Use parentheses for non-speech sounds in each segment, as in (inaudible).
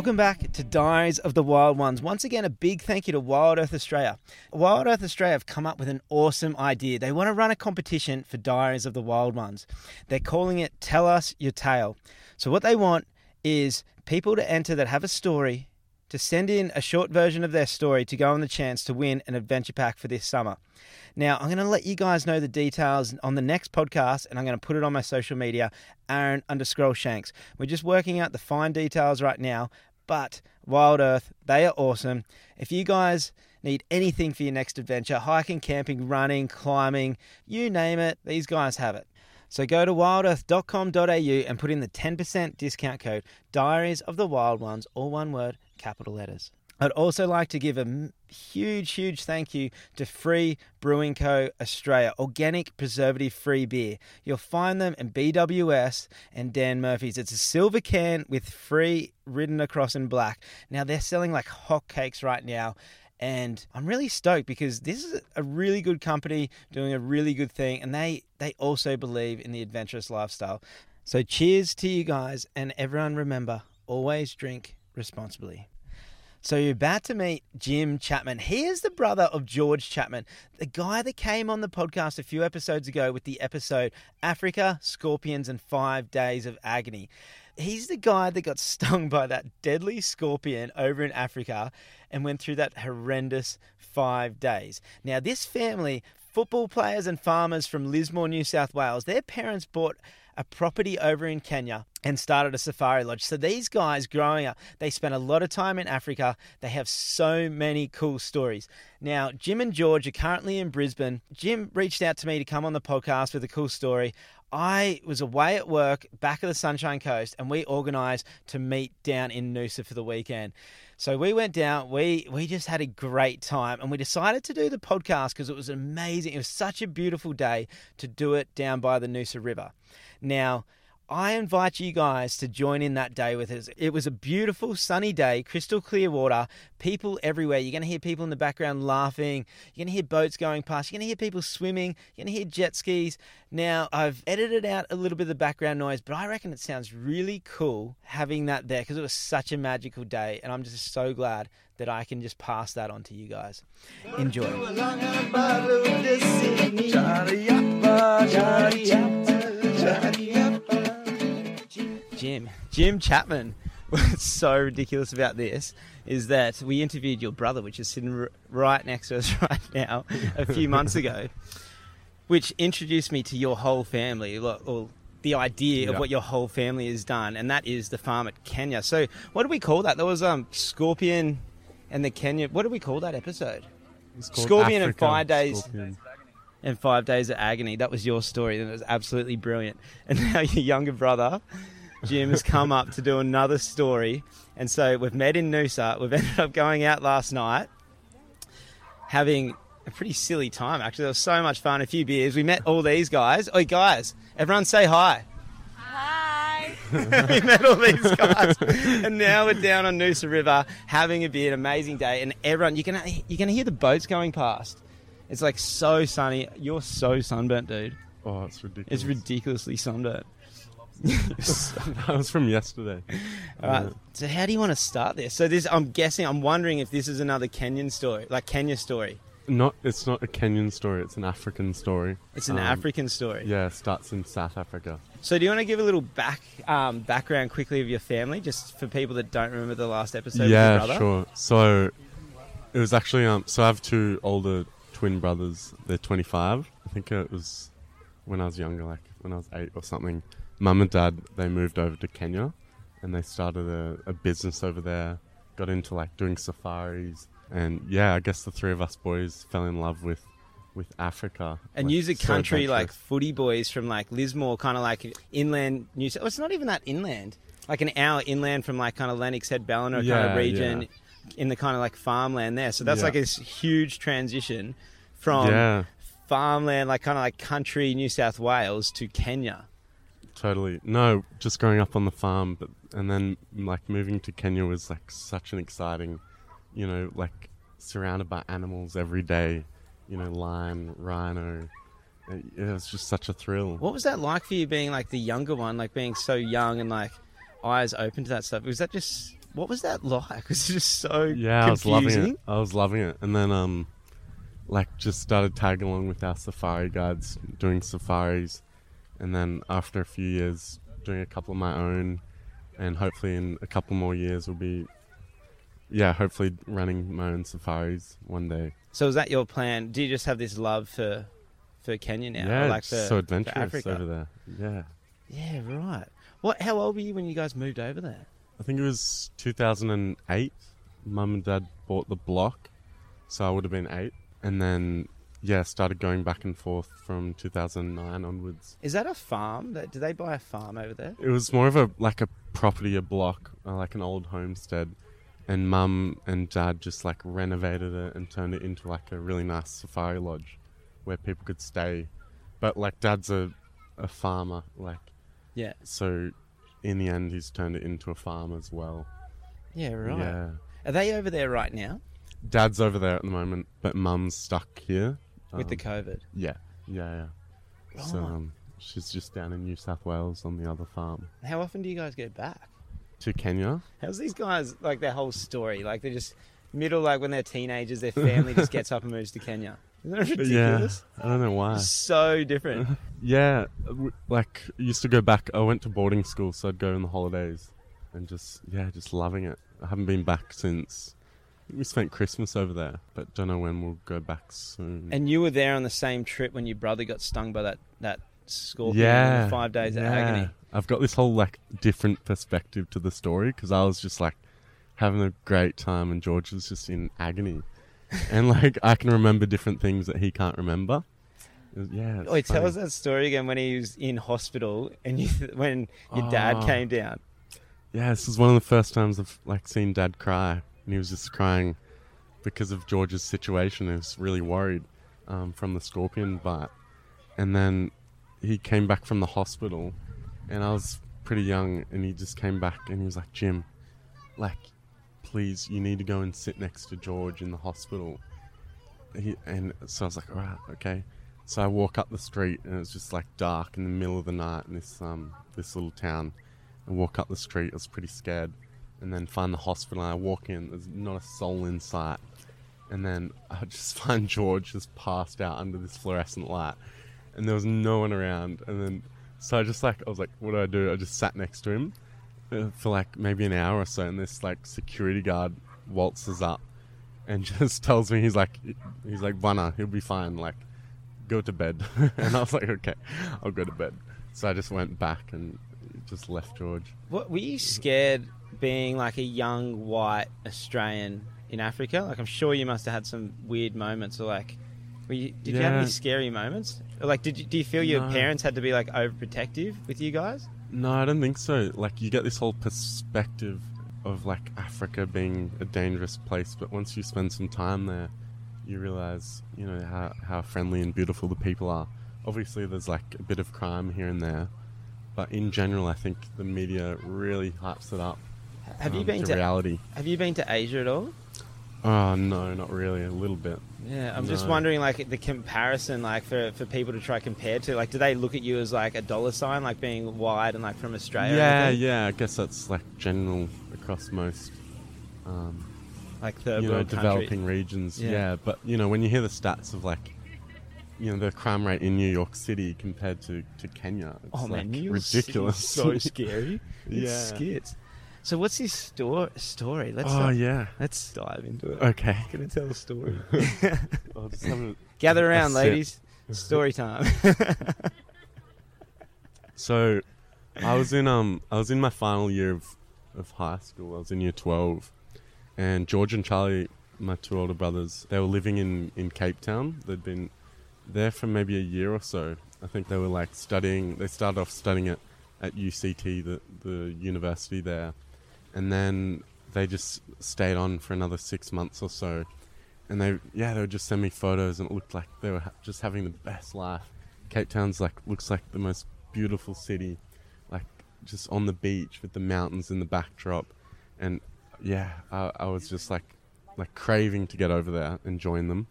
Welcome back to Diaries of the Wild Ones. Once again, a big thank you to Wild Earth Australia. Wild Earth Australia have come up with an awesome idea. They want to run a competition for Diaries of the Wild Ones. They're calling it Tell Us Your Tale. So, what they want is people to enter that have a story to send in a short version of their story to go on the chance to win an adventure pack for this summer. Now, I'm going to let you guys know the details on the next podcast, and I'm going to put it on my social media, Aaron underscore Shanks. We're just working out the fine details right now, but Wild Earth, they are awesome. If you guys need anything for your next adventure hiking, camping, running, climbing, you name it, these guys have it. So go to wildearth.com.au and put in the 10% discount code Diaries of the Wild Ones, all one word, capital letters. I'd also like to give a huge, huge thank you to Free Brewing Co. Australia, organic preservative free beer. You'll find them in BWS and Dan Murphy's. It's a silver can with free written across in black. Now they're selling like hotcakes right now. And I'm really stoked because this is a really good company doing a really good thing, and they they also believe in the adventurous lifestyle. So cheers to you guys, and everyone remember always drink responsibly. So you're about to meet Jim Chapman. He is the brother of George Chapman, the guy that came on the podcast a few episodes ago with the episode Africa, Scorpions, and Five Days of Agony. He's the guy that got (laughs) stung by that deadly scorpion over in Africa and went through that horrendous five days. Now, this family, football players and farmers from Lismore, New South Wales, their parents bought a property over in Kenya and started a safari lodge. So these guys growing up, they spent a lot of time in Africa. They have so many cool stories. Now, Jim and George are currently in Brisbane. Jim reached out to me to come on the podcast with a cool story. I was away at work back of the Sunshine Coast and we organised to meet down in Noosa for the weekend. So we went down, we we just had a great time and we decided to do the podcast because it was amazing. It was such a beautiful day to do it down by the Noosa River. Now, I invite you guys to join in that day with us. It was a beautiful sunny day, crystal clear water, people everywhere. You're going to hear people in the background laughing. You're going to hear boats going past. You're going to hear people swimming. You're going to hear jet skis. Now, I've edited out a little bit of the background noise, but I reckon it sounds really cool having that there because it was such a magical day. And I'm just so glad that I can just pass that on to you guys. Enjoy. Jim, Jim Chapman. (laughs) What's so ridiculous about this is that we interviewed your brother, which is sitting r- right next to us (laughs) right now, a few months ago, which introduced me to your whole family, or, the idea of what your whole family has done, and that is the farm at Kenya. So, what do we call that? There was um Scorpion and the Kenya. What do we call that episode? Scorpion and Africa Five Days. Scorpion. And Five Days of Agony. That was your story, and it was absolutely brilliant. (laughs) And now your younger brother, Jim, has come up to do another story. And so we've met in Noosa. We've (laughs) ended up going out last night, having a pretty silly time, actually. It was so much fun, a few beers. We met all these guys. Oh, guys, everyone say hi. Hi. (laughs) we met all these guys, and now we're down on Noosa River having a beer, an amazing day, and everyone you can you're gonna hear the boats going past. It's like so sunny. You're so sunburnt, dude. Oh, it's ridiculous. It's ridiculously sunburnt. (laughs) that was from yesterday. All right. So how do you want to start this? So this, I'm guessing, I'm wondering if this is another Kenyan story, like Kenya story. Not, it's not a Kenyan story. It's an African story. It's an Um, African story. Yeah, it starts in South Africa. So do you want to give a little back um, background quickly of your family, just for people that don't remember the last episode yeah, with your brother? sure. So it was actually um. So I have two older twin brothers. They're 25. I think it was when I was younger, like when I was eight or something. Mum and dad they moved over to Kenya, and they started a, a business over there. Got into like doing safaris, and yeah, I guess the three of us boys fell in love with with Africa. And like, use a so country like footy boys from like Lismore, kind of like inland New South. Well, it's not even that inland. Like an hour inland from like kind of Lennox Head, Ballina kind of region, yeah. In the kind of like farmland there. So that's Yeah. like this huge transition from yeah, farmland, like kind of like country New South Wales to Kenya. Totally. No, just growing up on the farm, but and then like moving to Kenya was like such an exciting, you know, like surrounded by animals every day, you know, lion, rhino. It, it was just such a thrill. What was that like for you being like the younger one, like being so young and like eyes open to that stuff? Was that just What was that like? (laughs) Was it just so Yeah, I was loving it. I was loving it, and then um, like just started tagging along with our safari guides, doing safaris, and then after a few years, doing a couple of my own, and hopefully in a couple more years we'll be, yeah, hopefully running my own safaris one day. So is that your plan? Do you just have this love for for Kenya now? yeah, like it's for, so adventurous Africa? over there. Yeah, Yeah, right. What? How old were you when you guys moved over there? I think it was 2008. Mum and Dad bought the block, so I would have been eight, and then yeah, started going back and forth from 2009 onwards. Is that a farm? That- Did they buy a farm over there? It was more of a like a property, a block, uh, like an old homestead, and Mum and Dad just like renovated it and turned it into like a really nice safari lodge where people could stay. But like Dad's a a farmer, like Yeah. so. In the end, he's turned it into a farm as well. Yeah, right. Yeah. Are they over there right now Dad's over there at the moment, but Mum's stuck here. with the Um, COVID? Yeah, yeah, yeah. So um, she's just down in New South Wales on the other farm. How often do you guys go back? To Kenya? How's these guys like their whole story? Like they're just middle, like when they're teenagers, their family just gets up and moves to Kenya. Isn't that ridiculous? Yeah, I don't know why. So different. (laughs) Yeah, like I used to go back. I went to boarding school, so I'd go in the holidays, and just yeah, just loving it. I haven't been back since we spent Christmas over there, but don't know when we'll go back soon. And you were there on the same trip when your brother got stung by that that scorpion. yeah, five days of yeah. agony. I've got this whole like different perspective to the story because I was just like having a great time, and George was just in agony, and like I can remember different things that he can't remember. It was- yeah, it's Wait, tell funny. us that story again when he was in hospital and you, when your dad Oh. came down. Yeah, this is one of the first times I've like seen Dad cry, and he was just crying because of George's situation. He was really worried um, from the scorpion bite, and then he came back from the hospital, and I was pretty young, and he just came back and he was like, "Jim, like, please, you need to go and sit next to George in the hospital." He, and so I was like, "All right, okay." So I walk up the street, and it's just like dark in the middle of the night in this um this little town. I walk up the street. I was pretty scared, and then find the hospital. And I walk in. There's not a soul in sight. And then (laughs) I just find George just passed out under this fluorescent light, and there was no one around. And then so I just like I was like, what do I do? I just sat next to him (laughs) for like maybe an hour or so, and this like security guard waltzes up and (laughs) just tells me he's like he's like Vanna, he'll be fine. Like go to bed. (laughs) and I was like, okay, I'll go to bed. So I just went back and just left George. What were you scared being like a young white Australian in Africa? Like I'm sure you must have had some weird moments or like were you, did you have any scary moments? Or like did you, do you feel your No. parents had to be like overprotective with you guys? No, I don't think so. Like you get this whole perspective of like Africa being a dangerous place, but once you spend some time there, you realize, you know, how how friendly and beautiful the people are. Obviously, there's like a bit of crime here and there, but in general, I think the media really hypes it up. Have you um, been to to reality? Have you been to Asia at all? Oh no, not really. A little bit. Yeah, I'm just wondering, like the comparison, like for, for people to try compare to, like, do they look at you as like a dollar sign, like being white and like from Australia? yeah, yeah. I guess that's like general across most, um, like the you know, developing countries. regions. Yeah. Yeah. but you know, when you hear the stats of like, you know, the crime rate in New York City compared to, to Kenya, it's Oh like man, New York City's ridiculous. so (laughs) scary. It's Yeah. skits. So what's his sto- story? Let's oh uh, yeah. let's dive into it. Okay. Gonna tell a story. (laughs) I'll just have a- Gather around, sip. ladies. Story time. (laughs) So, I was in um I was in my final year of of high school. I was in year twelve, and George and Charlie, my two older brothers, they were living in in Cape Town. They'd been there for maybe a year or so. I think they were like studying. They started off studying at at UCT, the the university there, and then they just stayed on for another six months or so. And they yeah they would just send me photos, and it looked like they were ha- just having the best life. Cape Town's like looks like the most beautiful city, like just on the beach with the mountains in the backdrop, and yeah, I, I was just like like craving to get over there and join them.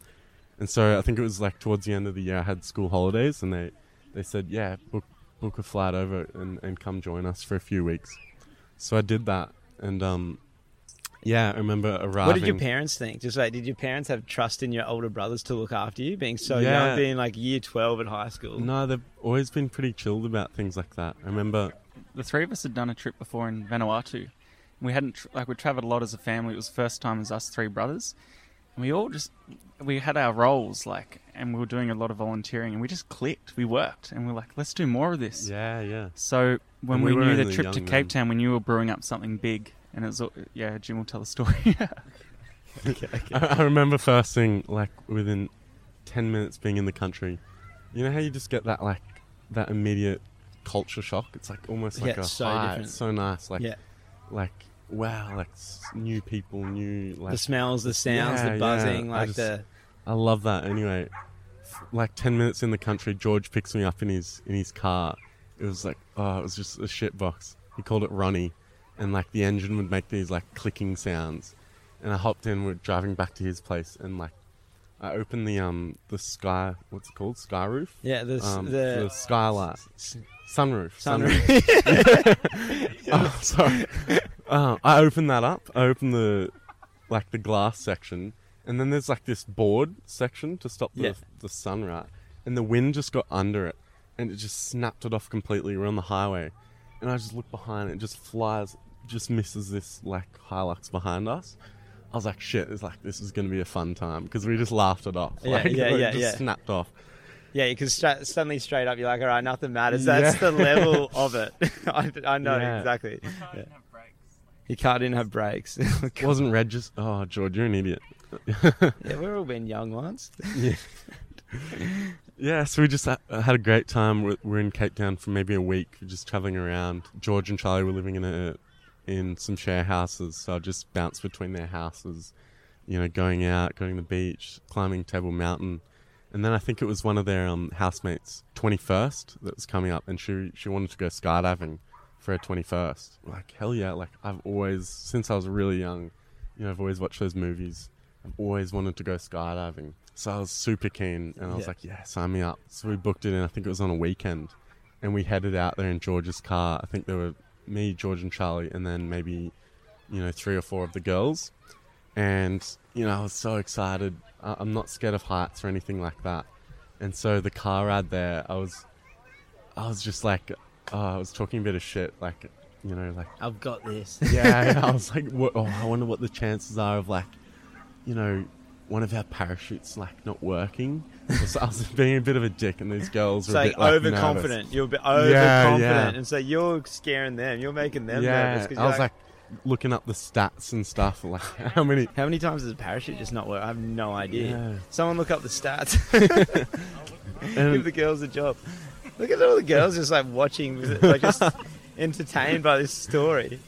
And so I think it was like towards the end of the year, I had school holidays, and they they said, yeah, book book a flight over and, and come join us for a few weeks. So I did that, and um, Yeah, I remember arriving. What did your parents think? Just like, did your parents have trust in your older brothers to look after you, being so Yeah. young, being like year twelve at high school? No, they've always been pretty chilled about things like that. I remember. the three of us had done a trip before in Vanuatu. We hadn't tr- like we travelled a lot as a family. It was the first time as us three brothers, and we all just we had our roles like, and we were doing a lot of volunteering, and we just clicked. We worked, and we are like, let's do more of this. Yeah, yeah. So when And we, we were knew the trip to Cape then. Town, we knew we were brewing up something big, and it was all- yeah. Jim will tell the story. (laughs) I, I remember first thing like within ten minutes being in the country. You know how you just get that like that immediate culture shock. It's like almost like Yeah, a so high. different. It's so nice. Like yeah, like wow, like new people, new like the smells, the sounds, Yeah, the yeah. buzzing, I like just- the I love that. Anyway, like ten minutes in the country, George picks me up in his in his car. It was like oh, it was just a shit box. He called it Ronnie, and like the engine would make these like clicking sounds. And I hopped in. We're driving back to his place, and like I opened the um the sky. What's it called? Sky roof. yeah the Um, the, the skylight, sunroof. sunroof. (laughs) (laughs) oh, sorry. Uh, I opened that up. I opened the like the glass section, and then there's like this board section to stop the Yeah. the sun right, and the wind just got under it, and it just snapped it off completely. We're on the highway, and I just look behind, it, it just flies, just misses this like Hilux behind us. I was like, shit, it's like this is gonna be a fun time because we just laughed it off. Yeah, (laughs) like, yeah, it yeah, just yeah. snapped off. Yeah, because stra- suddenly straight up, you're like, all right, nothing matters. That's Yeah. the level (laughs) of it. (laughs) I, I know Yeah. exactly. Yeah. Didn't have brakes. Your car didn't have brakes. It oh, wasn't registered. Oh, George, you're an idiot. yeah, we've all been young once. Yeah. Yeah, so we just had a great time. We're, we're in Cape Town for maybe a week, just traveling around. George and Charlie were living in a in some share houses, so I just bounced between their houses. You know, going out, going to the beach, climbing Table Mountain, and then I think it was one of their um, housemates' twenty first that was coming up, and she she wanted to go skydiving for her twenty first. Like hell yeah! Like I've always since I was really young, you know, I've always watched those movies. I've always wanted to go skydiving. So I was super keen and I was Yeah. like, yeah, sign me up. So we booked it in, I think it was on a weekend. And we headed out there in George's car. I think there were me, George, and Charlie, and then maybe, you know, three or four of the girls. And, you know, I was so excited. I- I'm not scared of heights or anything like that. And so the car ride there, I was, I was just like, oh, I was talking a bit of shit. Like, you know, like, I've got this. yeah, yeah, (laughs) I was like, oh, I wonder what the chances are of like, you know, one of our parachutes like not working. So I was being a bit of a dick, and these girls were a like bit, like, overconfident. You're a bit overconfident, yeah. and so you're scaring them. You're making them nervous. nervous. Yeah, 'cause I was like looking up the stats and stuff. Like (laughs) how many? how many times does a parachute just not work? I have no idea. Yeah. Someone look up the stats. (laughs) (laughs) Give the girls a job. Look at all the girls just like watching, like just entertained by this story.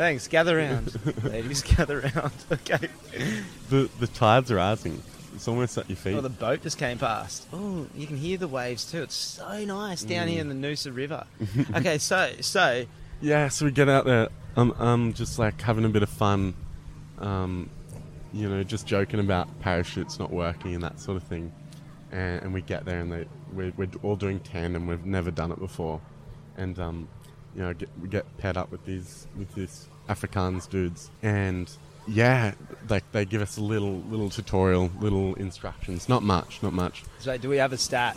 Thanks. Gather round, (laughs) ladies. Gather round. (laughs) Okay. the the tide's are rising. It's almost at your feet. Oh, the boat just came past. Oh, you can hear the waves too. It's so nice down here in the Noosa River. okay, so so Yeah, so we get out there. I'm, I'm just like having a bit of fun, um, you know, just joking about parachutes not working and that sort of thing. And, and we get there and they, we're, we're all doing tandem. We've never done it before, and um, you know, get, we get paired up with these with these Afrikaans dudes, and yeah, like they give us a little little tutorial, little instructions. Not much, not much. so do we have a stat?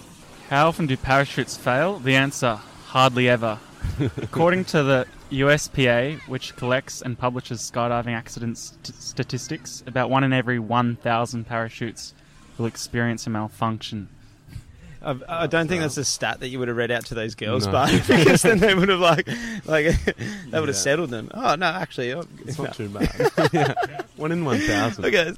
How often do parachutes fail? The answer: hardly ever. (laughs) According to the USPA, which collects and publishes skydiving accidents st- statistics, about one in every 1,000 parachutes will experience a malfunction. I, I don't think that's a stat that you would have read out to those girls, No. but because then they would have like, like (laughs) they would have Yeah. settled them. Oh no, actually, oh, It's no. not too bad. (laughs) yeah, one in one thousand. Okay,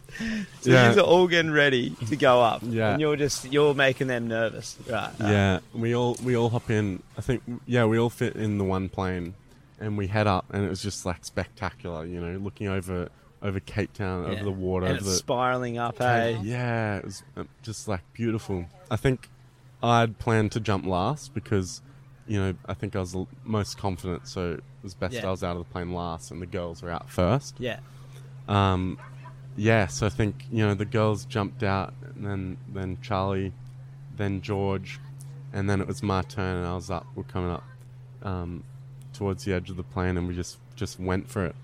so Yeah. these are all getting ready to go up, Yeah. and you're just you're making them nervous, right? right. Yeah, we all we all hop in. I think yeah, we all fit in the one plane, and we head up, and it was just like spectacular. You know, looking over over Cape Town, Yeah. over the water, and over it's the spiraling up. Hey, yeah, it was um, just like beautiful. I think I'd planned to jump last because you know I think I was the most confident, so it was best Yeah. I was out of the plane last, and the girls were out first. yeah, Um, yeah, so I think you know the girls jumped out, and then then Charlie, then George, and then it was my turn, and I was up. We're coming up um, towards the edge of the plane, and we just just went for it.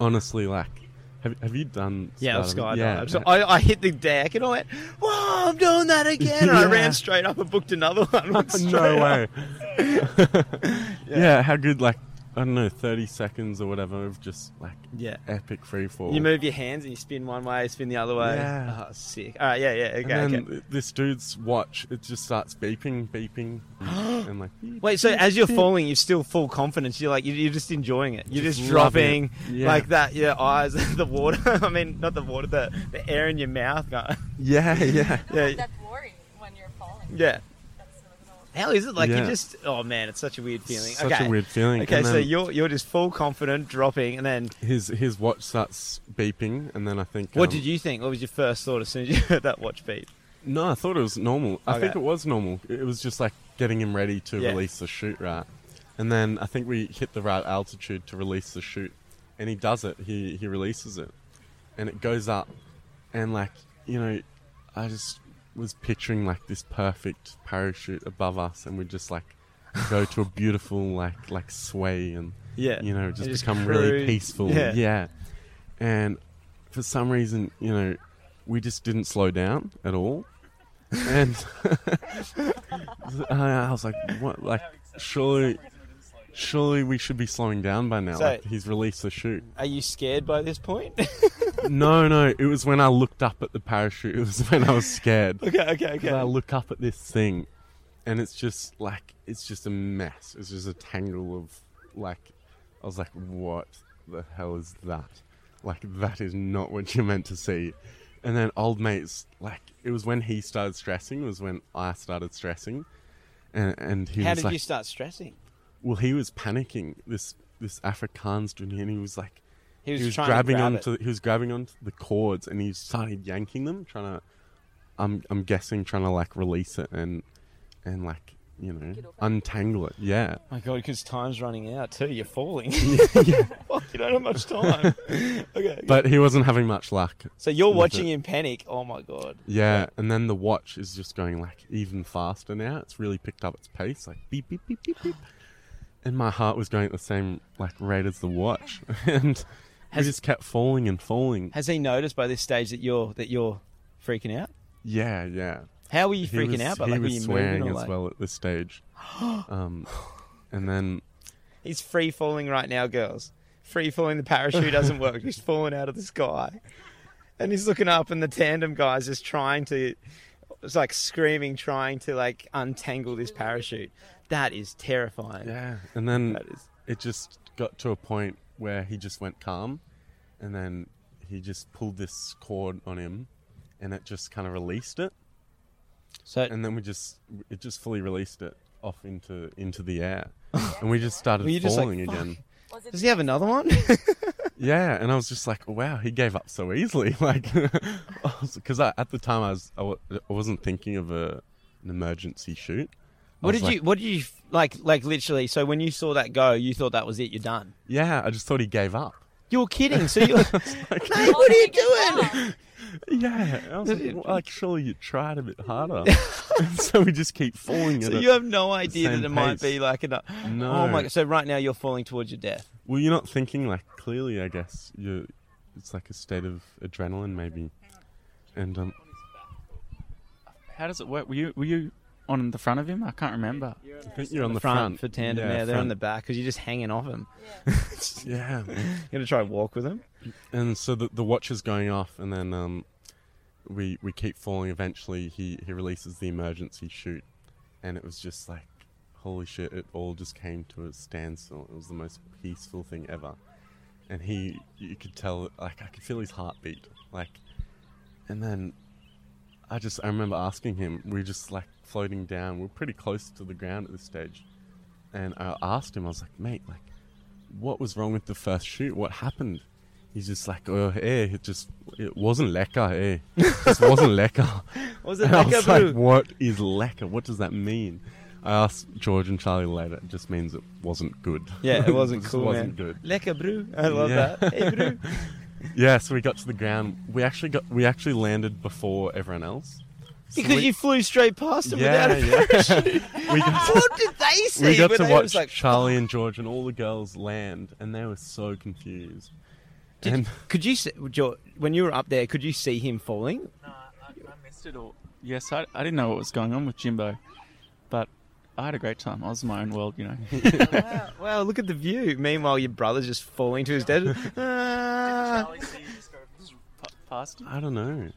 Honestly, like Have, have you done? Yeah, skydiving? skydived. So I, I hit the deck and I went, "Whoa, I'm doing that again!" And I ran straight up and booked another (laughs) one. (laughs) Straight no way. (laughs) yeah. how good? Like I don't know, thirty seconds or whatever of just like Yeah. epic free fall. You move your hands and you spin one way, spin the other way. Yeah. Oh, sick. All right, yeah, yeah. Okay, and then okay. this dude's watch, it just starts beeping, beeping, and, (gasps) and like. beep, Wait, so beep, as you're beep. falling, you're still full confidence. You're like you're, you're just enjoying it. You're just, Just dropping. Yeah. like that. Your eyes, (laughs) the water. (laughs) I mean, not the water, the the air in your mouth. (laughs) Going, Yeah, yeah. yeah, That's worrying when you're falling. yeah. That's so annoying. How is it? Like you Yeah. just. Oh man, it's such a weird feeling. Such okay. a weird feeling. Okay, And so you're you're just full confident dropping, and then his his watch starts beeping, and then I think. what um, did you think? What was your first thought as soon as you (laughs) heard that watch beep? No, I thought it was normal. I think it was normal. It was just like getting him ready to Yeah. release the chute, right? And then I think we hit the right altitude to release the chute, and he does it. He he releases it, and it goes up, and like you know, I just was picturing like this perfect parachute above us, and we just like go to a (laughs) beautiful like like sway and Yeah, you know, just just become really peaceful. Yeah. Yeah. And for some reason, you know, we just didn't slow down at all. And (laughs) I was like, what? Like, surely, surely we should be slowing down by now. So- like, he's released the chute. Are you scared by this point? (laughs) no, no, it was when I looked up at the parachute. It was (laughs) when I was scared. (laughs) okay, okay, okay. I look up at this thing, and it's just like it's just a mess. It's just a tangle of like. I was like, "What the hell is that? Like that is not what you're meant to see." And then old mates, like it was when he started stressing. Was when I started stressing, and and he How was did like, you start stressing? "Well, he was panicking." This this Afrikaans dude, and he was like, He was, he was grabbing grab onto it. he was grabbing onto the cords and he started yanking them trying to i'm i'm guessing trying to like release it and and like you know Get off it. untangle it yeah Oh my god, because time's running out too. You're falling. (laughs) (laughs) Fuck, you don't have much time. (laughs) okay, okay. but he wasn't having much luck so you're watching it. him panic. Oh my god. yeah and then the watch is just going like even faster now it's really picked up its pace like beep beep beep beep beep and my heart was going at the same like rate as the watch (laughs) and Has- we just kept falling and falling Has he noticed by this stage that you're that you're freaking out? yeah yeah How were you freaking was- out? But like, were you swearing moving or as like? well at this stage (gasps) um and then He's free falling right now, girls. Free falling. The parachute doesn't work. He's falling out of the sky, and he's looking up, and the tandem guy's just trying to. It's like screaming, trying to like untangle this parachute. That is terrifying. Yeah, and then That is. it just got to a point where he just went calm, and then he just pulled this cord on him, and it just kind of released it, So and then we just it just fully released it off into into the air, (laughs) and we just started Were you just like, falling again. Does he have another one? (laughs) Yeah, and I was just like, wow, he gave up so easily, (laughs) like because I, at the time I was I, wa- I wasn't thinking of a an emergency chute. What did like, you? What did you like? Like literally. So when you saw that go, you thought that was it. You're done. Yeah, I just thought he gave up. You're kidding. So (laughs) you're. (laughs) Mate, Oh, what are you doing? (laughs) Yeah, I was like, well, like surely you tried a bit harder. So we just keep falling. So you have no idea that it might be like a. No. Oh my! So right now you're falling towards your death. Well, you're not thinking like clearly. I guess you. It's like a state of adrenaline, maybe. And um, How does it work? Were you were you on the front of him? I can't remember. I think you're on the front, front, for tandem. Yeah, Yeah, they're on front. the back because you're just hanging off them. Yeah. (laughs) Yeah, (laughs) You're gonna try and walk with him. and so the the watch is going off, and then um, we we keep falling. Eventually, he he releases the emergency chute, and it was just like, holy shit! It all just came to a standstill. It was the most peaceful thing ever, and he you could tell like I could feel his heartbeat, like, and then I just I remember asking him. We just like floating down. We are pretty close to the ground at this stage, and I asked him. I was like, mate, like, what was wrong with the first chute? What happened? He's just like, oh, eh, it just it wasn't lekker, eh? It just wasn't lekker. (laughs) Was it And I was like, what is lekker? What does that mean? I asked George and Charlie later. It just means it wasn't good. Yeah, it (laughs) wasn't just cool, wasn't man. good. Lekker bru. I love Yeah. that. Hey bru. (laughs) Yeah, so we got to the ground. We actually got we actually landed before everyone else. So Because we- you flew straight past him yeah, without a yeah. parachute. (laughs) we got (laughs) what did they see? we got Were to they watch like, Charlie and George and all the girls land, and they were so confused. Did, And- (laughs) could you see, George, when you were up there? Could you see him falling? No, I, I missed it all. Yes, I, I didn't know what was going on with Jimbo, but I had a great time. I was in my own world, you know. wow, wow, look at the view. Meanwhile, your brother's just falling to his death. Ah. past. I don't know.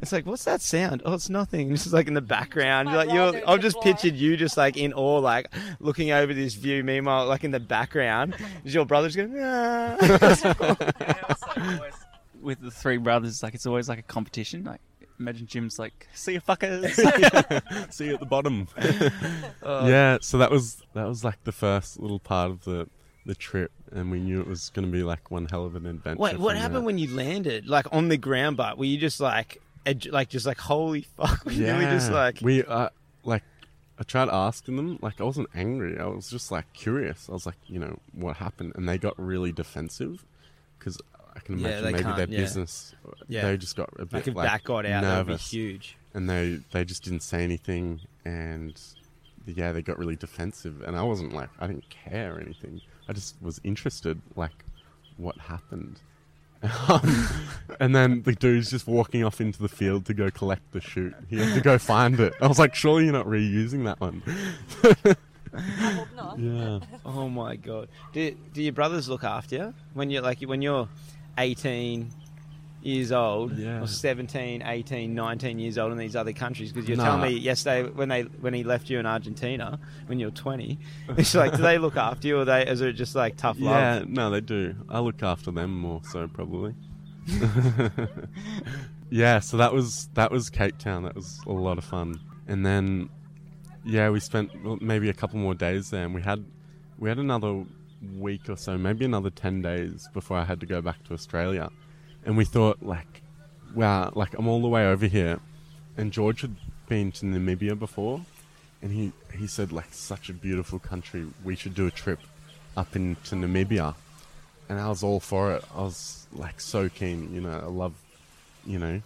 It's like, what's that sound? Oh, it's nothing. This is like in the background. You're like, you're, I've just fly. pictured you just like in awe, like looking over this view. Meanwhile, like in the background, is your brother's going, ah. (laughs) (laughs) (laughs) with the three brothers, like it's always like a competition. Like imagine Jim's like, "See you fuckers." See you at the bottom. Oh. yeah, so that was that was like the first little part of the the trip, and we knew it was going to be like one hell of an adventure. Wait, what happened there. when you landed? Like on the ground, but were you just like, ed- like just like, holy (laughs) fuck? Were you really just like, we uh, like I tried asking them like I wasn't angry I was just like curious I was like you know what happened and they got really defensive because I can imagine they maybe their yeah. business Yeah. they just got a bit like if like, that got out, that would be huge. and they they just didn't say anything and yeah they got really defensive and I wasn't like I didn't care or anything I just was interested like what happened um, (laughs) and then the dude's just walking off into the field to go collect the chute. he had to go find it I was like surely you're not reusing that one I hope not. (laughs) yeah (laughs) Oh my god! Do do your brothers look after you when you're like when you're 18 years old Yeah. or 17, 18, 19 years old in these other countries? Because you're telling me yesterday when they when he left you in Argentina when you're 20, (laughs) it's like do they look after you or they is it just like tough love? Yeah, no, they do. I look after them more so probably. (laughs) yeah, so that was that was Cape Town. That was a lot of fun. And then yeah, we spent maybe a couple more days there and we had we had another week or so, maybe another 10 days before I had to go back to Australia. And we thought like wow, like I'm all the way over here and George had been to Namibia before and he he said like such a beautiful country. We should do a trip up into Namibia, and I was all for it. I was like so keen. You know, I love, you know,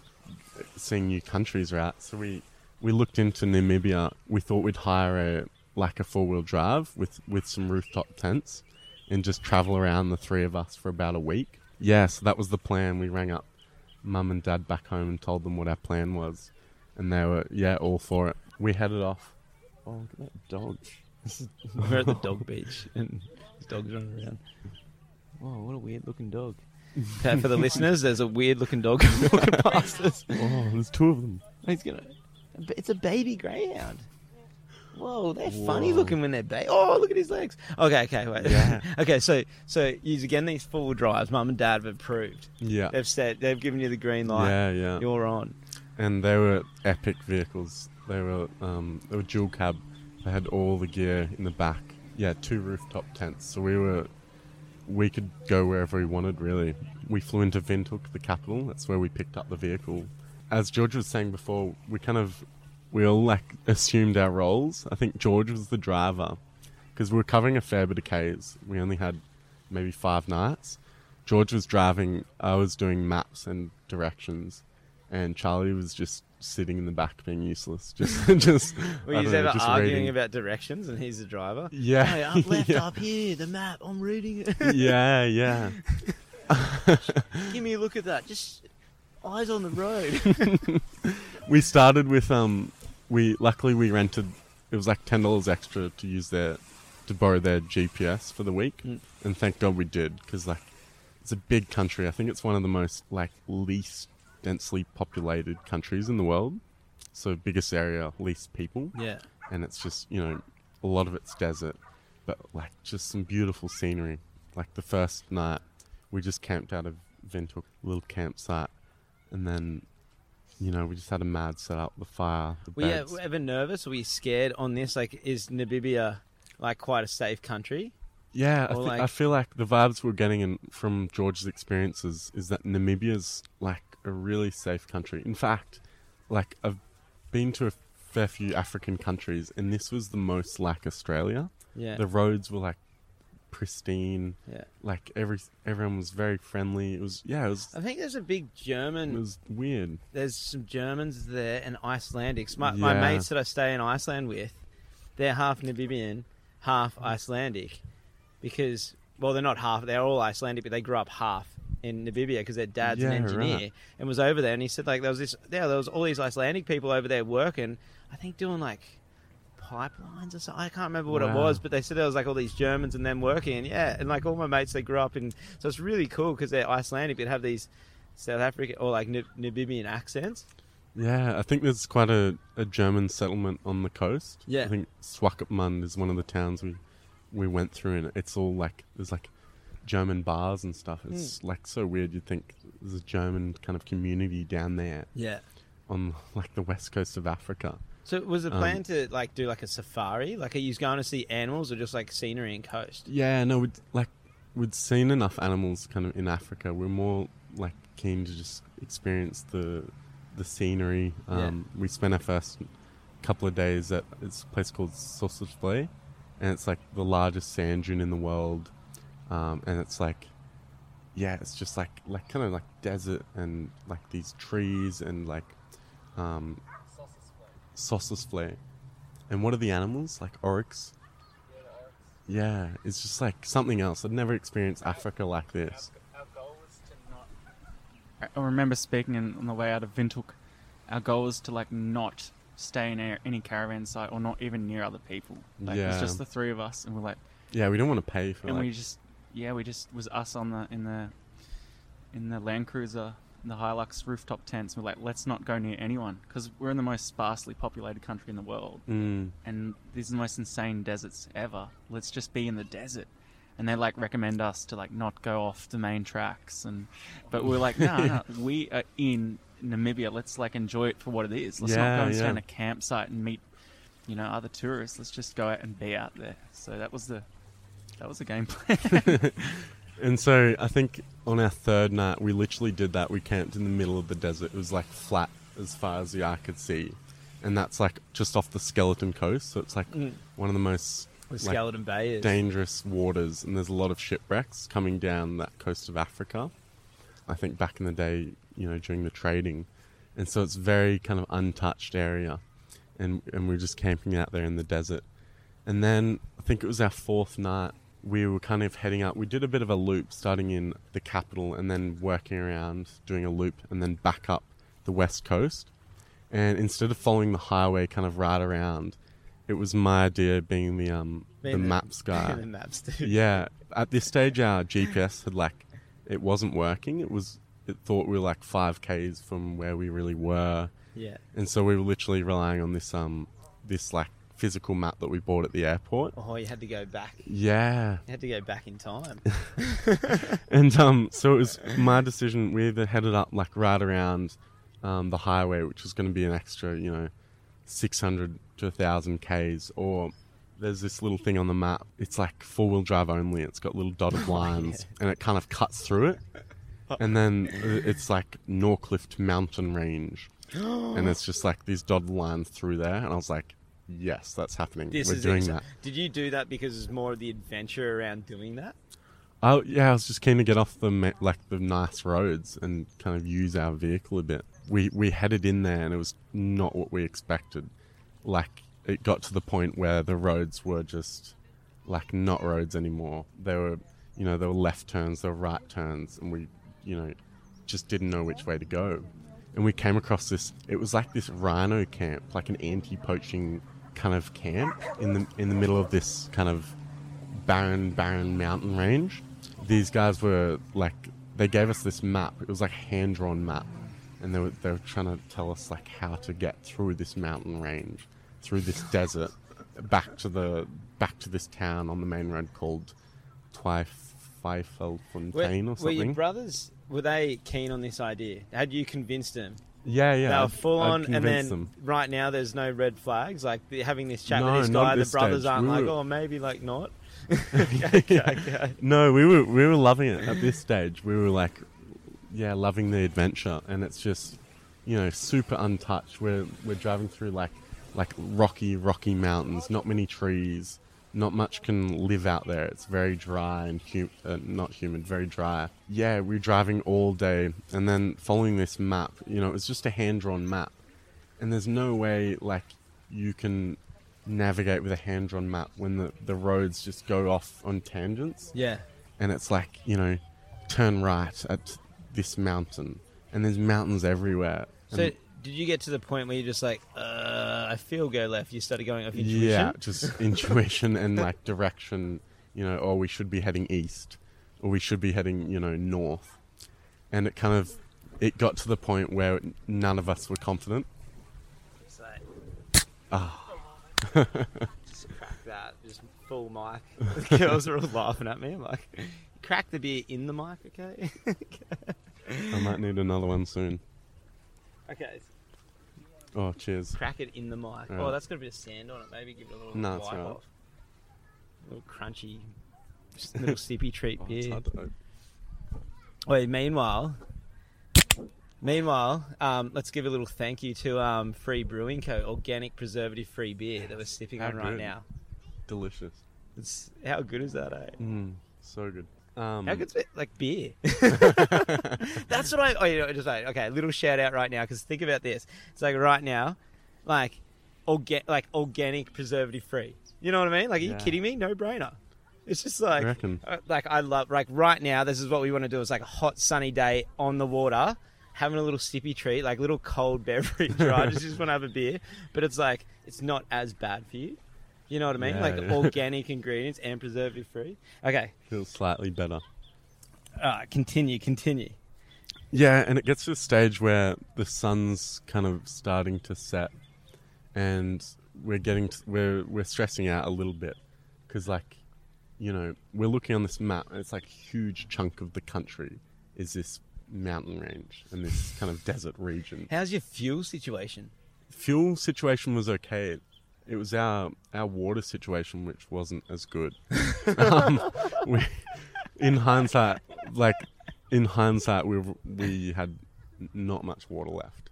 seeing new countries, right? So we we looked into Namibia. We thought we'd hire a like a four wheel drive with with some rooftop tents, and just travel around the three of us for about a week. Yeah, so that was the plan. We rang up mum and dad back home and told them what our plan was, and they were yeah all for it. We headed off. Oh, look at that dog. (laughs) Is We're at the dog beach (laughs) and there's dogs running around. Whoa, what a weird looking dog. Okay, (laughs) uh, for the listeners, there's a weird looking dog walking past us. Oh, there's two of them. He's gonna. It's a baby greyhound. Whoa, they're funny looking when they're baby. Oh, look at his legs. Okay, okay, wait. Yeah. (laughs) okay, so so you again these four wheel drives. Mum and dad have approved. Yeah. They've said they've given you the green light. Yeah, yeah. You're on. And they were epic vehicles. They were um, they were dual cab. They had all the gear in the back. Yeah, two rooftop tents. So we were we could go wherever we wanted really. We flew into Windhoek, the capital. That's where we picked up the vehicle. As George was saying before, we kind of we all like assumed our roles. I think George was the driver because we were covering a fair bit of Ks. We only had maybe five nights. George was driving. I was doing maps and directions, and Charlie was just sitting in the back being useless. (laughs) Just, just. Were I you ever just arguing reading. about directions and he's the driver? Yeah, Hey, up (laughs) left, yeah. up here, the map. I'm reading it. (laughs) yeah, yeah. Give me a look at that. Just eyes on the road. we started with um we luckily we rented it was like ten dollars extra to use their to borrow their GPS for the week. Mm. and thank God we did because like it's a big country. I think it's one of the most like least densely populated countries in the world. So biggest area least people. Yeah. and it's just you know a lot of it's desert. But like just some beautiful scenery. Like the first night we just camped out of Windhoek little campsite. And then you know we just had a mad set up the fire the Were you ever nervous? Were you scared on this? Like, is Namibia like quite a safe country? yeah I, like- I feel like the vibes we're getting in, from George's experiences is that Namibia's like a really safe country in fact like I've been to a fair few African countries and this was the most like Australia Yeah. the roads were like pristine yeah. like every everyone was very friendly. It was yeah, it was I think there's a big German. it was weird. There's some Germans there and Icelandics. My, my mates that I stay in Iceland with, they're half Namibian, half Icelandic, because well, they're not half. They're all Icelandic, but they grew up half in Namibia because their dad's Yeah, an engineer right. and was over there. And he said like there was this, yeah, there was all these Icelandic people over there working. I think doing like pipelines or something. I can't remember what it was, but they said there was like all these Germans and them working. And yeah, and like all my mates, they grew up in. So it's really cool because they're Icelandic, but have these South African or like Nib- Namibian accents. Yeah, I think there's quite a, a German settlement on the coast. Yeah. I think Swakopmund is one of the towns we we went through, and it's all like there's like German bars and stuff. It's hmm. like so weird. You'd think there's a German kind of community down there Yeah. on like the west coast of Africa. So was the Um, plan to like do like a safari? Like are you going to see animals or just like scenery and coast? Yeah, no, we'd like we'd seen enough animals kind of in Africa. We're more like keen to just experience the the scenery. Um, We spent our first couple of days at this place called Sausage Sossusvlei, and it's like the largest sand dune in the world. Um, and it's like, yeah, it's just like like kind of like desert and like these trees and like um, Sossusvlei. And what are the animals like oryx? Yeah, it's just like something else. I'd never experienced Africa like this. Our goal was to not. I- remember speaking in, on the way out of Windhoek. Our goal was to like not stay in any caravan site or not even near other people. Like it was Yeah. just the three of us, and we're like, Yeah, we don't want to pay for it. and like, we just, yeah, we just was us on the in the in the Land Cruiser, the Hilux rooftop tents. We're like, let's not go near anyone because we're in the most sparsely populated country in the world mm, and these are the most insane deserts ever. Let's just be in the desert. And they like recommend us to like not go off the main tracks and but we're like, no, no, (laughs) we are in Namibia. Let's like enjoy it for what it is. Let's not go and stay yeah. in a campsite and meet, you know, other tourists. Let's just go out and be out there. So that was the that was the game plan. (laughs) (laughs) And so I think on our third night, we literally did that. We camped in the middle of the desert. It was like flat as far as the eye could see. And that's like just off the Skeleton Coast. So it's like Mm. one of the most With like, Skeleton Bay is. dangerous waters. And there's a lot of shipwrecks coming down that coast of Africa. I think back in the day, you know, during the trading. And so it's very kind of untouched area. And, and we we're just camping out there in the desert. And then I think it was our fourth night. We were kind of heading up. We did a bit of a loop, starting in the capital and then working around, doing a loop, and then back up the west coast. And instead of following the highway, kind of right around, it was my idea being the um Being the maps (laughs) guy. the maps too. yeah, at this (laughs) stage, our GPS had like it wasn't working. It was it thought we were like five k's from where we really were, Yeah. and so we were literally relying on this um this like physical map that we bought at the airport. Oh, you had to go back. Yeah, You had to go back in time. (laughs) and um, so it was my decision. We either headed up like right around um, the highway, which was going to be an extra, you know, six hundred to thousand k's, or there's this little thing on the map. It's like four wheel drive only. It's got little dotted (laughs) lines, and it kind of cuts through it. And then it's like Norclift Mountain Range, (gasps) and it's just like these dotted lines through there. And I was like, yes, that's happening. This We're is doing that. Did you do that because it's more of the adventure around doing that? Oh yeah, I was just keen to get off the like the nice roads and kind of use our vehicle a bit. We we headed in there and it was not what we expected. Like it got to the point where the roads were just like not roads anymore. They were, you know, there were left turns, there were right turns, and we, you know, just didn't know which way to go. And we came across this. It was like this rhino camp, like an anti-poaching kind of camp in the in the middle of this kind of barren, barren mountain range. These guys were like, they gave us this map. It was like a hand drawn map, and they were they were trying to tell us like how to get through this mountain range, through this desert, back to the back to this town on the main road called Twyfelfontein Were, or were your something. brothers, were they keen on this idea? Had you convinced them? Yeah, yeah. they were I'd- full I'd on, and then them. right now there's no red flags. Like having this chat No, with this guy, at the brothers stage. aren't We like, were- oh, maybe like not. (laughs) (laughs) okay, okay. No, we were we were loving it at this stage. We were like, yeah, loving the adventure, and it's just, you know, super untouched. We're we're driving through like like rocky rocky mountains, not many trees, not much can live out there. It's very dry and hu- uh, not humid, very dry. Yeah, we we're driving all day, and then following this map. You know, it was just a hand drawn map, and there's no way like you can navigate with a hand drawn map when the, the roads just go off on tangents Yeah. and it's like you know turn right at this mountain, and there's mountains everywhere. So, And- did you get to the point where you're just like, uh, I feel go left? You started going off intuition. Yeah, just (laughs) intuition and like direction. You know, or we should be heading east, or we should be heading, you know, north. And it kind of, it got to the point where none of us were confident. It's like, Ah, (laughs) just crack that, just full mic. (laughs) The girls are all laughing at me. I'm like, crack the beer in the mic, okay? I might need another one soon. okay, Oh, cheers. crack it in the mic. Oh, Alright. that's got a bit of sand on it. Maybe give it a little No, wipe alright. off. A little crunchy, little sippy treat (laughs) Oh, beer. hard to open. Wait, meanwhile, meanwhile, um, let's give a little thank you to um, Free Brewing Co. Organic preservative-free beer that we're sipping How on right now. Delicious. It's how good is that, eh? Mm, so good. Um, How good's it? Like beer. (laughs) (laughs) That's what I. Oh, you know, just like okay, little shout out right now because think about this. It's like right now, like orga- like organic preservative free. You know what I mean? Like, are you Yeah. kidding me? No brainer. It's just like, reckon. uh, like I love like right now. This is what we want to do. It's like a hot sunny day on the water, having a little sippy treat, like little cold (laughs) beverage. Right? just just want to have a beer, but it's like it's not as bad for you. You know what I mean? Yeah, like yeah. organic ingredients and preservative free. Okay, Feels slightly better. uh, continue, continue. Yeah, and it gets to a stage where the sun's kind of starting to set, and we're getting to, we're we're stressing out a little bit because like, you know, we're looking on this map and it's like a huge chunk of the country is this mountain range and this kind of desert region. How's your fuel situation? Fuel situation was okay. It was our our water situation which wasn't as good. (laughs) um, we, in hindsight, like in hindsight, we we had not much water left.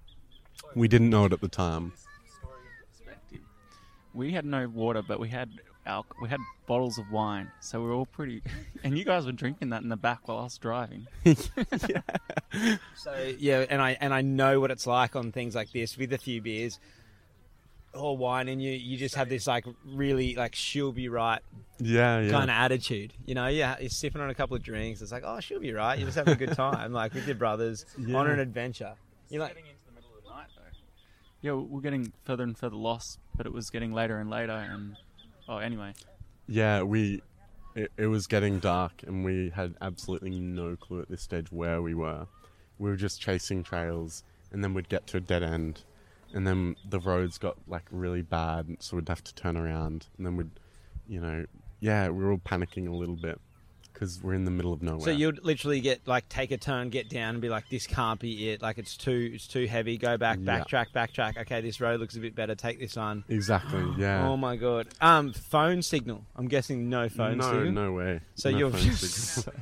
We didn't know it at the time. We had no water, but we had al- we had bottles of wine, so we were all pretty. (laughs) And you guys were drinking that in the back while I was driving. (laughs) So yeah, and I and I know what it's like on things like this with a few beers or wine, and you you just have this like really like she'll be right Yeah, yeah. kind of attitude. You know, yeah, you're sipping on a couple of drinks. It's like oh she'll be right. You're just having a good time, like with your brothers (laughs) Yeah. on an adventure. You're like getting into the middle of the night. Yeah, we're getting further and further lost, but it was getting later and later. And oh, anyway, Yeah, we. It, it was getting dark, and we had absolutely no clue at this stage where we were. We were just chasing trails, and then we'd get to a dead end, and then the roads got like really bad, so we'd have to turn around, and then we'd, you know, yeah, we were all panicking a little bit because we're in the middle of nowhere. so you'd literally get like take a turn, get down, and be like this can't be it. Like it's too it's too heavy. Go back, Yeah. backtrack, backtrack. Okay, this road looks a bit better. Take this on. exactly, (gasps) yeah. Oh my god. Um, phone signal. I'm guessing no phone no, signal. no no way. So No you're phone (laughs) signal.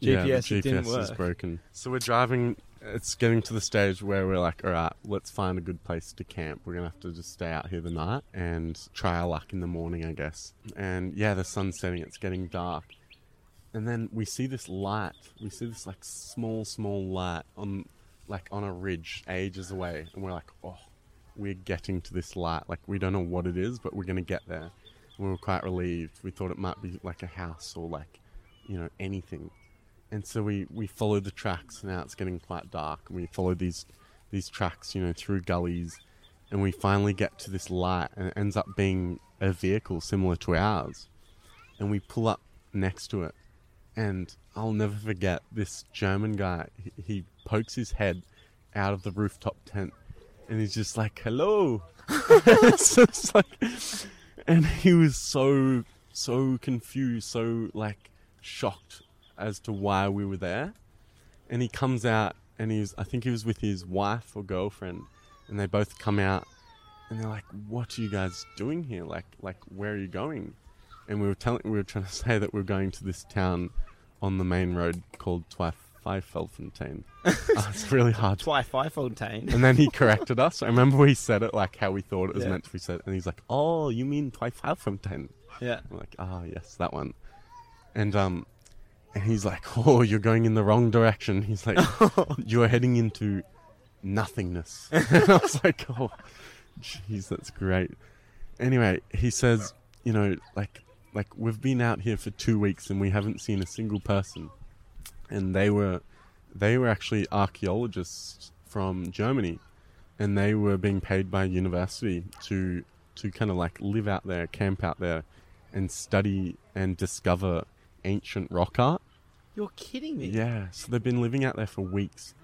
GPS, yeah, it didn't GPS is work. broken. So we're driving. It's getting to the stage where we're like, all right, let's find a good place to camp. We're gonna have to just stay out here the night and try our luck in the morning, I guess. And yeah, the sun's setting. It's getting dark, and then we see this light. We see this like small, small light on, like on a ridge, ages away, and we're like, oh, we're getting to this light. Like we don't know what it is, but we're gonna get there. And we were quite relieved. We thought it might be like a house or like, you know, anything and so we we follow the tracks. Now it's getting quite dark, and we follow these these tracks, you know, through gullies, and we finally get to this light, and it ends up being a vehicle similar to ours, and we pull up next to it, and I'll never forget this German guy. He, he pokes his head out of the rooftop tent, and he's just like, "Hello," (laughs) it's like, and he was so so confused, so like shocked as to why we were there. And he comes out and he's I think he was with his wife or girlfriend and they both come out and they're like, What are you guys doing here? Like like where are you going? And we were telling we were trying to say that we're going to this town on the main road called Twyfelfontein. (laughs) oh, it's really hard Fontaine. and then he corrected us. I remember we said it like how we thought it was Yeah. meant to be said, and he's like, "Oh, you mean Twyfelfontein?" Yeah. I'm like, "Ah, yes, that one." And um, and he's like, (laughs) "Oh, you're going in the wrong direction." He's like, (laughs) "You're heading into nothingness." and (laughs) I was like, "Oh, jeez, that's great." Anyway, he says, "You know, like, like we've been out here for two weeks and we haven't seen a single person. and they were they were actually archaeologists from Germany, and they were being paid by university to to kind of like live out there, camp out there, and study and discover ancient rock art. You're kidding me. Yeah, so they've been living out there for weeks.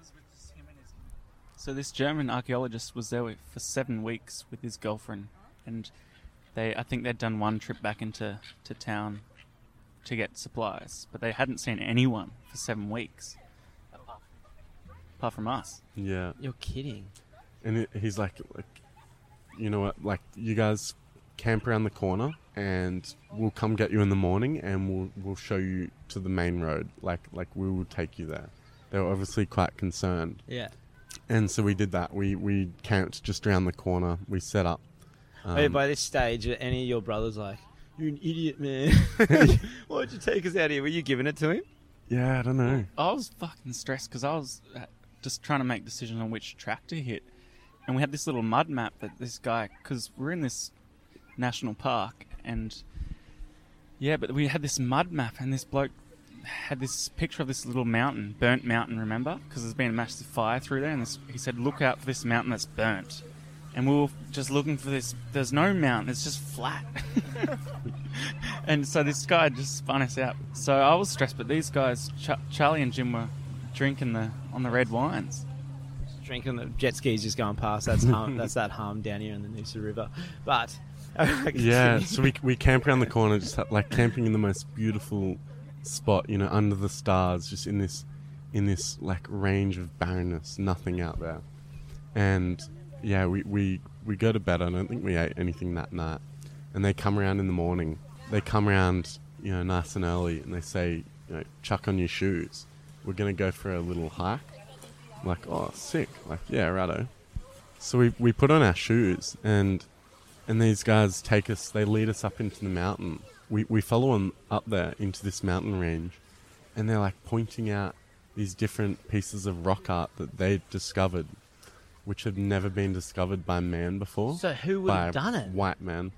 So this German archaeologist was there for seven weeks with his girlfriend, and they I think they'd done one trip back into to town to get supplies, but they hadn't seen anyone for seven weeks, apart from us. Yeah, You're kidding. and it, he's like, like, you know what? Like, you guys camp around the corner, and we'll come get you in the morning, and we'll we'll show you to the main road. Like, like we will take you there. They were obviously quite concerned, Yeah. and so we did that. We we camped just around the corner. We set up. Hey, um, by this stage, are any of your brothers like, you're an idiot, man. (laughs) (laughs) Why'd you take us out here? Were you giving it to him? yeah, I don't know. I was fucking stressed because I was uh, just trying to make decisions on which track to hit, and we had this little mud map that this guy because we're in this national park and yeah, but we had this mud map and this bloke had this picture of this little mountain, burnt mountain. Remember? Because there's been a massive fire through there, and this, he said, "Look out for this mountain that's burnt." And we were just looking for this. There's no mountain; it's just flat. (laughs) and so this guy just spun us out. So I was stressed, but these guys, Ch- Charlie and Jim, were drinking the on the red wines. Drinking the jet skis just going past. That's (laughs) that's that harm down here in the Noosa River. But Yeah, so we we camp around the corner, just like camping in the most beautiful spot, you know, under the stars, just in this in this like range of barrenness, nothing out there. And yeah, we we we go to bed. I don't think we ate anything that night. And they come around in the morning. They come around, you know, nice and early, and they say, you know, chuck on your shoes. We're gonna go for a little hike. I'm like, oh, sick. Like, yeah, righto. So we we put on our shoes and and these guys take us they lead us up into the mountain. We, we follow them up there into this mountain range. And they're like pointing out these different pieces of rock art that they discovered which had never been discovered by man before. So who would by have done it? white man.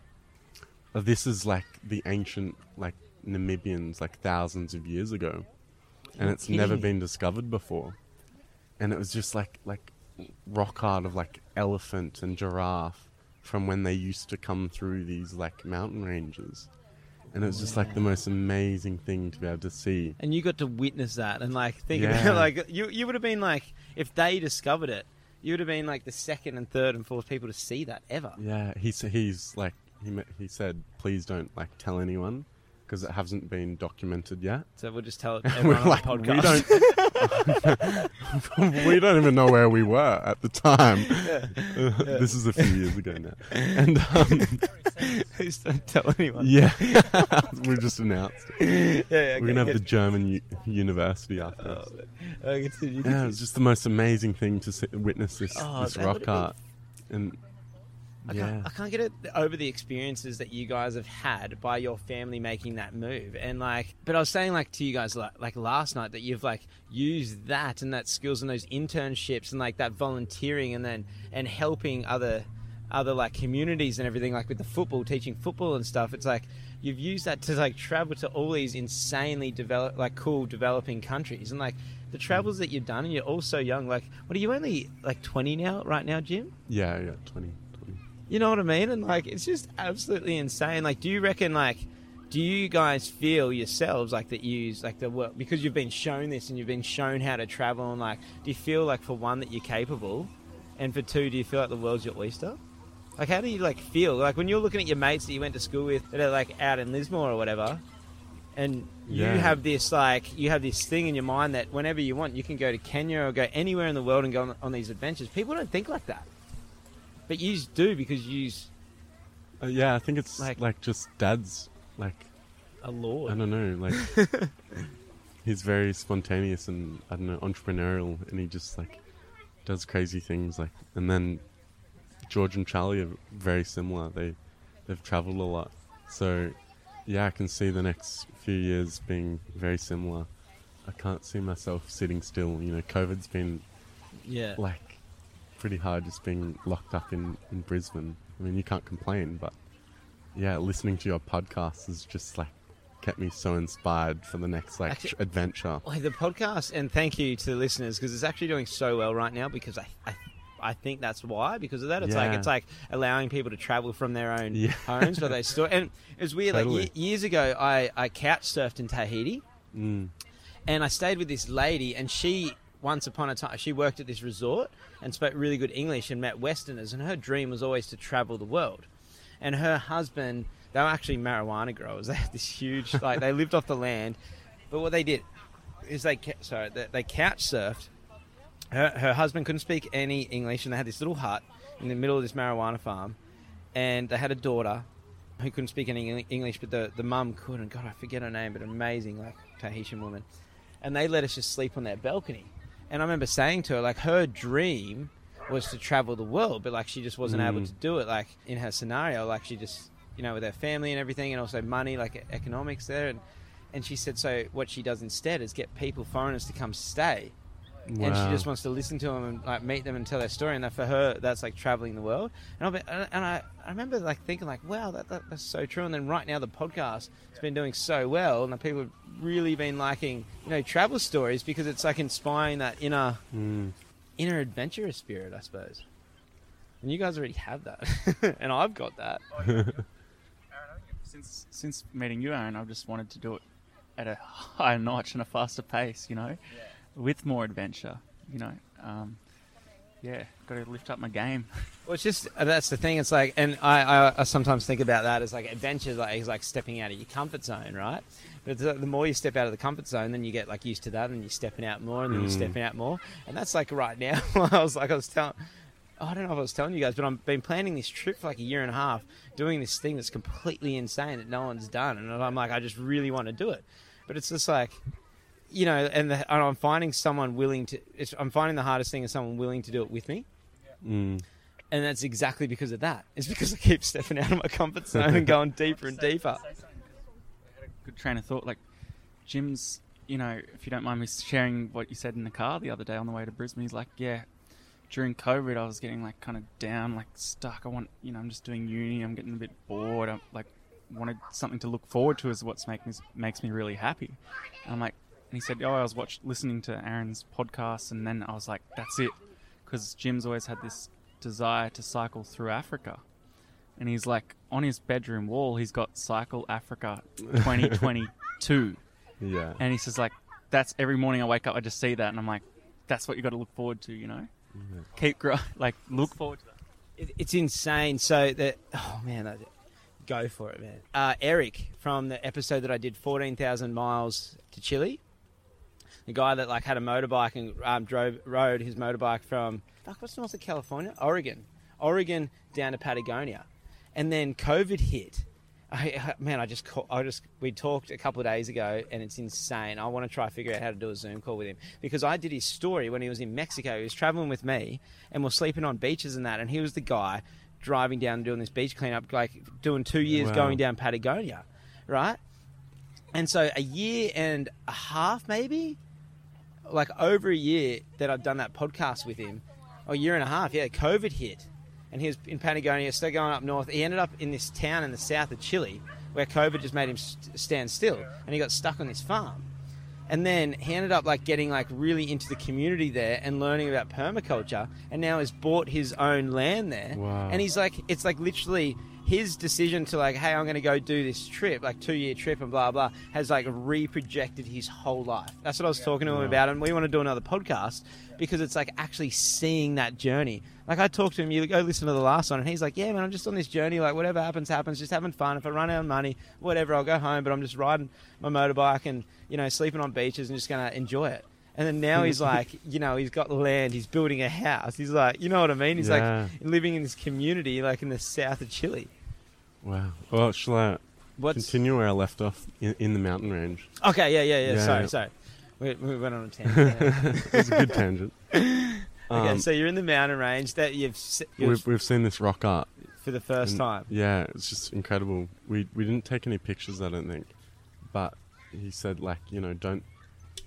Uh, this is like the ancient like namibians like thousands of years ago. And it's never kidding. been discovered before. And it was just like like rock art of like elephant and giraffe from when they used to come through these like mountain ranges and it was just like the most amazing thing to be able to see And you got to witness that and like think Yeah. about (laughs) like you you would have been like if they discovered it, you would have been like the second and third and fourth people to see that ever. yeah he's he's like he he said please don't like tell anyone because it hasn't been documented yet So we'll just tell (laughs) everyone on the we don't (laughs) we don't even know where we were at the time (laughs) this is a few years ago now and um, Please don't tell anyone. yeah we just announced it. yeah, yeah. we're gonna have okay, the german u- university after us good. Oh, yeah it was just the most amazing thing to see, witness this Oh, this rock art and I yeah. Can't, I can't get it over the experiences that you guys have had by your family making that move, and like, but I was saying like to you guys like, like last night that you've like used that and that skills and those internships and like that volunteering and then and helping other other like communities and everything like with the football teaching football and stuff. It's like you've used that to like travel to all these insanely develop like cool developing countries. And like the travels that you've done and you're all so young like what are you only like 20 now right now jim? Yeah yeah 20, 20. You know what I mean? And like, it's just absolutely insane. Like, do you reckon, like, do you guys feel yourselves like that you like the work because you've been shown this and you've been shown how to travel and like, do you feel like for one that you're capable, and for two, do you feel like the world's your oyster? Like, how do you like feel like when you're looking at your mates that you went to school with that are like out in Lismore or whatever, and you Yeah. have this like you have this thing in your mind that whenever you want you can go to Kenya or go anywhere in the world and go on, on these adventures. People don't think like that, but you do because you Uh, yeah i think it's Like- like, just dad's like a lord. I don't know, like (laughs) he's very spontaneous and I don't know entrepreneurial, and he just like does crazy things. Like, and then George and Charlie are very similar. They they've traveled a lot, so yeah, I can see the next few years being very similar. I can't see myself sitting still. You know, COVID's been Yeah. like pretty hard just being locked up in in Brisbane. I mean, you can't complain, but yeah, listening to your podcast is just like kept me so inspired for the next like Actually- adventure. The podcast, and thank you to the listeners because it's actually doing so well right now. Because I, I, I think that's why. Because of that, it's like it's like allowing people to travel from their own Yeah. homes where they (laughs) store. And it was weird. Like Totally. ye- years ago, I I couch surfed in Tahiti, Mm. and I stayed with this lady, and she once upon a time she worked at this resort and spoke really good English and met Westerners, and her dream was always to travel the world. And her husband, they were actually marijuana growers. (laughs) They had this huge, like they lived off the land, but what they did is they sorry they, they couch surfed. Her her husband couldn't speak any English, and they had this little hut in the middle of this marijuana farm, and they had a daughter who couldn't speak any English, but the the mum could. And God, I forget her name, but amazing, like Tahitian woman. And they let us just sleep on their balcony. And I remember saying to her, like, her dream was to travel the world, but like she just wasn't able Mm. to do it. Like in her scenario, like she just, you know, with her family and everything, and also money, like economics there. And and she said, so what she does instead is get people, foreigners, to come stay and she just wants to listen to them and like meet them and tell their story. And that for her, that's like traveling the world. And, I've been, and I, I remember like thinking like, wow, that, that, that's so true. And then right now the podcast has been doing so well, and the people have really been liking you know travel stories because it's like inspiring that inner Mm. inner adventurous spirit, I suppose. And you guys already have that, (laughs) and I've got that. Since since meeting you, Aaron, I've just wanted to do it at a (laughs) higher notch and a faster pace. You know, with more adventure. You know, um, yeah, got to lift up my game. (laughs) Well, it's just uh, that's the thing. It's like, and I, I, I sometimes think about that as like adventure, like is like stepping out of your comfort zone, right? But it's, like, the more you step out of the comfort zone, then you get like used to that, and you're stepping out more, and then you're Mm. stepping out more, and that's like right now. (laughs) I was like, I was telling. I don't know if I was telling you guys, but I've been planning this trip for like a year and a half, doing this thing that's completely insane that no one's done, and I'm like, I just really want to do it, but it's just like, you know, and, the, and I'm finding someone willing to. It's, I'm finding the hardest thing is someone willing to do it with me Mm. and that's exactly because of that. It's because I keep stepping out of my comfort zone and going (laughs) deeper and deeper. I had a Good train of thought. Like Jim's, you know, if you don't mind me sharing what you said in the car the other day on the way to Brisbane, he's like, yeah. During COVID, I was getting like kind of down, like stuck. I want, you know, I'm just doing uni. I'm getting a bit bored. I'm like, wanted something to look forward to. Is what's make me makes me really happy. And I'm like, and he said, oh, I was watch listening to Aaron's podcast, and then I was like, that's it, because Jim's always had this desire to cycle through Africa, and he's like on his bedroom wall, he's got Cycle Africa (laughs) 2022, Yeah. And he says like, that's every morning I wake up, I just see that, and I'm like, that's what you got to look forward to, you know. Keep grow, (laughs) like look forward to that. It, it's insane. So that oh man, that, go for it, man. Uh, Eric from the episode that I did, fourteen thousand miles to Chile. The guy that like had a motorbike and um, drove rode his motorbike from fuck what's north of California, Oregon, Oregon down to Patagonia, and then COVID hit. I, (laughs) I- man, I just call, I just we talked a couple of days ago, and it's insane. I want to try to figure out how to do a Zoom call with him because I did his story when he was in Mexico. He was traveling with me, and we're sleeping on beaches and that, and he was the guy driving down and doing this beach cleanup, like doing two years Wow. going down Patagonia, right? And so a year and a half, maybe, like over a year that I've done that podcast with him, a year and a half, yeah, COVID hit. And he was in Patagonia, still going up north. He ended up in this town in the south of Chile where COVID just made him st- stand still. And he got stuck on this farm. And then he ended up like getting like really into the community there and learning about permaculture and now has bought his own land there. Wow. And he's like it's like literally his decision to like, hey, I'm gonna go do this trip, like two year trip and blah blah, has like reprojected his whole life. That's what I was talking to him Wow. about and we want to do another podcast because it's like actually seeing that journey. Like I talked to him, you go listen to the last one, and he's like, "Yeah, man, I'm just on this journey. Like whatever happens, happens. Just having fun. If I run out of money, whatever, I'll go home. But I'm just riding my motorbike and you know sleeping on beaches and just gonna enjoy it." And then now he's (laughs) like, you know, he's got land. He's building a house. He's like, you know what I mean? He's Yeah. like living in this community, like in the south of Chile. Wow. Well, shall I What's continue where I left off in, in the mountain range? okay? Yeah, yeah, yeah. Yeah. Sorry, sorry. We, we went on a tangent. (laughs) there. it a good tangent. (laughs) okay, Um, so you're in the mountain range that you've we've, we've seen this rock art. for the first and- time. Yeah, it's just incredible. We we didn't take any pictures, I don't think, but he said like you know don't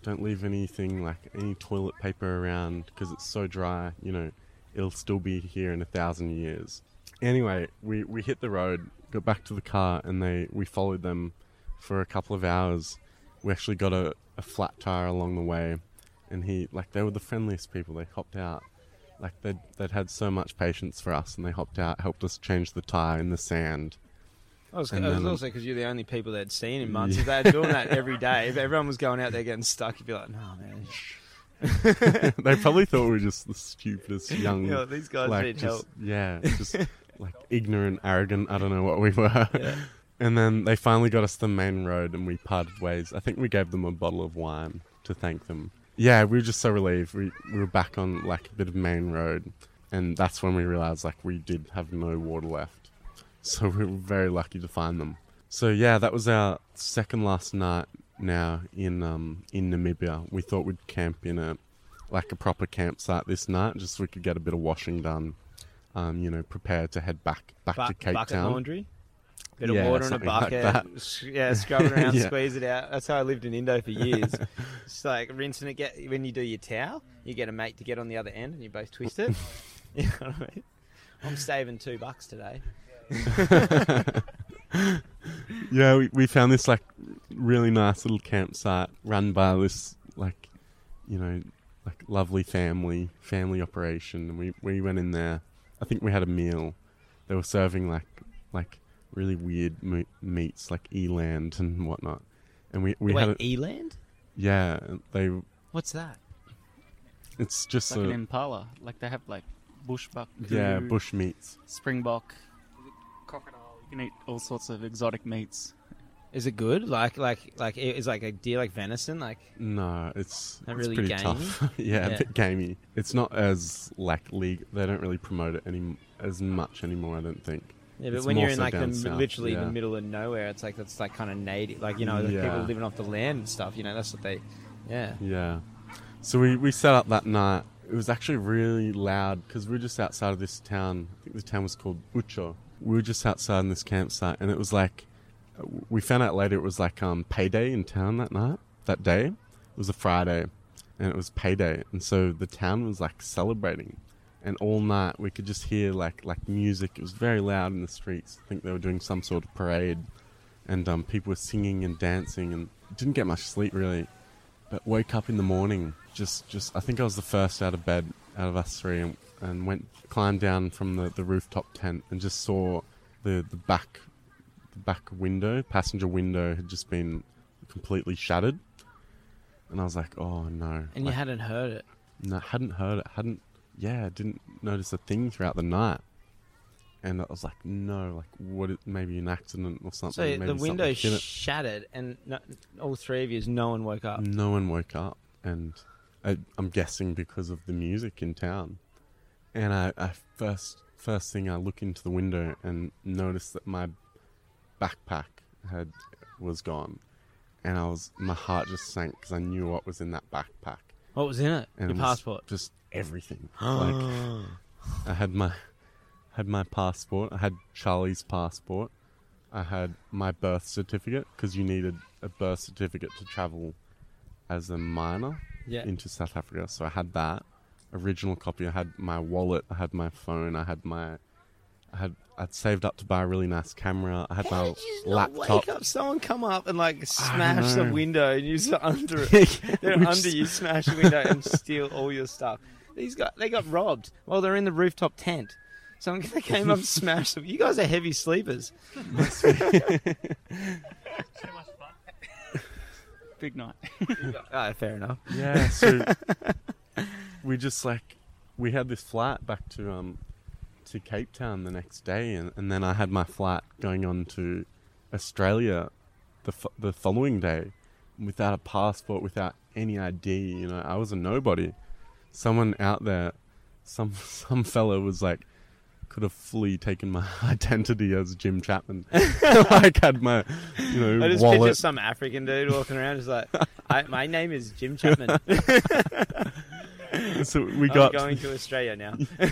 don't leave anything like any toilet paper around because it's so dry. You know, it'll still be here in a thousand years. Anyway, we we hit the road, got back to the car, and they we followed them for a couple of hours. We actually got a, a flat tire along the way, and he like they were the friendliest people. They hopped out, like they'd they'd had so much patience for us, and they hopped out, helped us change the tire in the sand. I was, it was um, also because you're the only people they'd seen in months. Yeah. If they were doing that (laughs) every day, if everyone was going out there getting stuck, you'd be like, no, man. (laughs) they probably thought we were just the stupidest (laughs) young, Yeah, these guys like need just help. yeah, just like ignorant, arrogant. I don't know what we (laughs) were. Yeah. And then they finally got us the main road, and we parted ways. I think we gave them a bottle of wine to thank them. Yeah, we were just so relieved. We we were back on like a bit of main road, and that's when we realized like we did have no water left. So we were very lucky to find them. So yeah, that was our second last night now in um in Namibia. We thought we'd camp in a like a proper campsite this night, just so we could get a bit of washing done. Um, you know, prepare to head back back to Bu- Cape bucket Town. laundry. Bit Yeah, of water in a like bucket. that. yeah, scrub it around, (laughs) Yeah. squeeze it out. That's how I lived in Indo for years. (laughs) Just like rinsing it. Get when you do your towel, you get a mate to get on the other end, and you both twist it. (laughs) you know what I mean? I'm saving two bucks today. Yeah, we, we found this like really nice little campsite run by this like you know like lovely family family operation and we, we went in there. I think we had a meal. They were serving like like really weird me- meats like eland and whatnot. And we, we Wait, had a, Eland? yeah, they What's that? it's just It's like a an impala. Like they have like bushbuck, yeah, kudu, bush meats. springbok, crocodile. You can eat all sorts of exotic meats. Is it good? Like, like, like, is like a deer like venison? Like, No, it's, Not it's really pretty gamey? tough. (laughs) yeah, Yeah. a bit gamey. It's not as like league. They don't really promote it any as much anymore. I don't think. yeah, but It's when more you're in so like the, down south, literally yeah. the middle of nowhere, it's like that's like kind of native. Like you know, the Yeah. people living off the land and stuff. You know, that's what they. Yeah. Yeah. So we, we set up that night. It was actually really loud because we were just outside of this town. I think the town was called Outjo. We were just outside in this campsite, and it was like we found out later it was like um payday in town that night. That day, it was a Friday, and it was payday, and so the town was like celebrating. And all night we could just hear like like music. It was very loud in the streets. I think they were doing some sort of parade, and um, people were singing and dancing, and didn't get much sleep really but woke up in the morning just just I think I was the first out of bed out of us three and, and went climbed down from the, the rooftop tent and just saw the the back back window passenger window had just been completely shattered and I was like oh no And you Like, hadn't heard it. no, hadn't heard it hadn't yeah didn't notice a thing throughout the night and I was like no like what it, maybe an accident or something So maybe the something window hit it. shattered, and no, all three of you, no one woke up. No one woke up, and I, I'm guessing because of the music in town. And I, I first first thing I look into the window and notice that my backpack had was gone, and I was my heart just sank because I knew what was in that backpack. What was in it? And Your it was passport. just everything. (gasps) like I had my had my passport. I had Charlie's passport. I had my birth certificate because you needed a birth certificate to travel as a minor yeah. into South Africa. So I had that original copy. I had my wallet. I had my phone. I had my I had I'd saved up to buy a really nice camera. I had How my did you not laptop. wake up? Someone come up and like smash the window, and you sit under it. (laughs) They're We under just- you, smash the window, and steal all your stuff. These guys, they got robbed while they're in the rooftop tent. Someone they (laughs) came up and smashed them. You guys are heavy sleepers. (laughs) Big night. Ah, fair enough. Yeah, so we just like we had this flight back to um to Cape Town the next day, and, and then I had my flight going on to Australia the fo- the following day without a passport, without any ID. You know, I was a nobody. Someone out there, some (laughs) some fellow was like. Could have fully taken my (laughs) identity as Jim Chapman. (laughs) like had my, you know, I just picture wallet. some African dude walking around, just like, I, "My name is Jim Chapman. (laughs) So we got I'm going to Australia now." (laughs)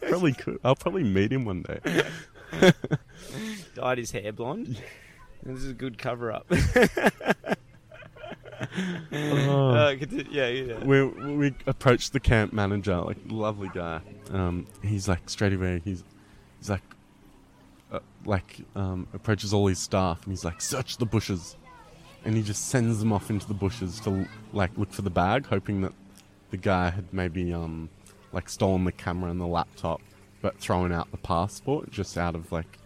probably could. I'll probably meet him one day. (laughs) Dyed his hair blonde. This is a good cover up. Oh. Uh, yeah, yeah. we we approached the camp manager, like lovely guy. Um, he's like straight away. He's he's like uh, like um, approaches all his staff and he's like, search the bushes. and he just sends them off into the bushes to like look for the bag, hoping that the guy had maybe um like stolen the camera and the laptop, but thrown out the passport just out of like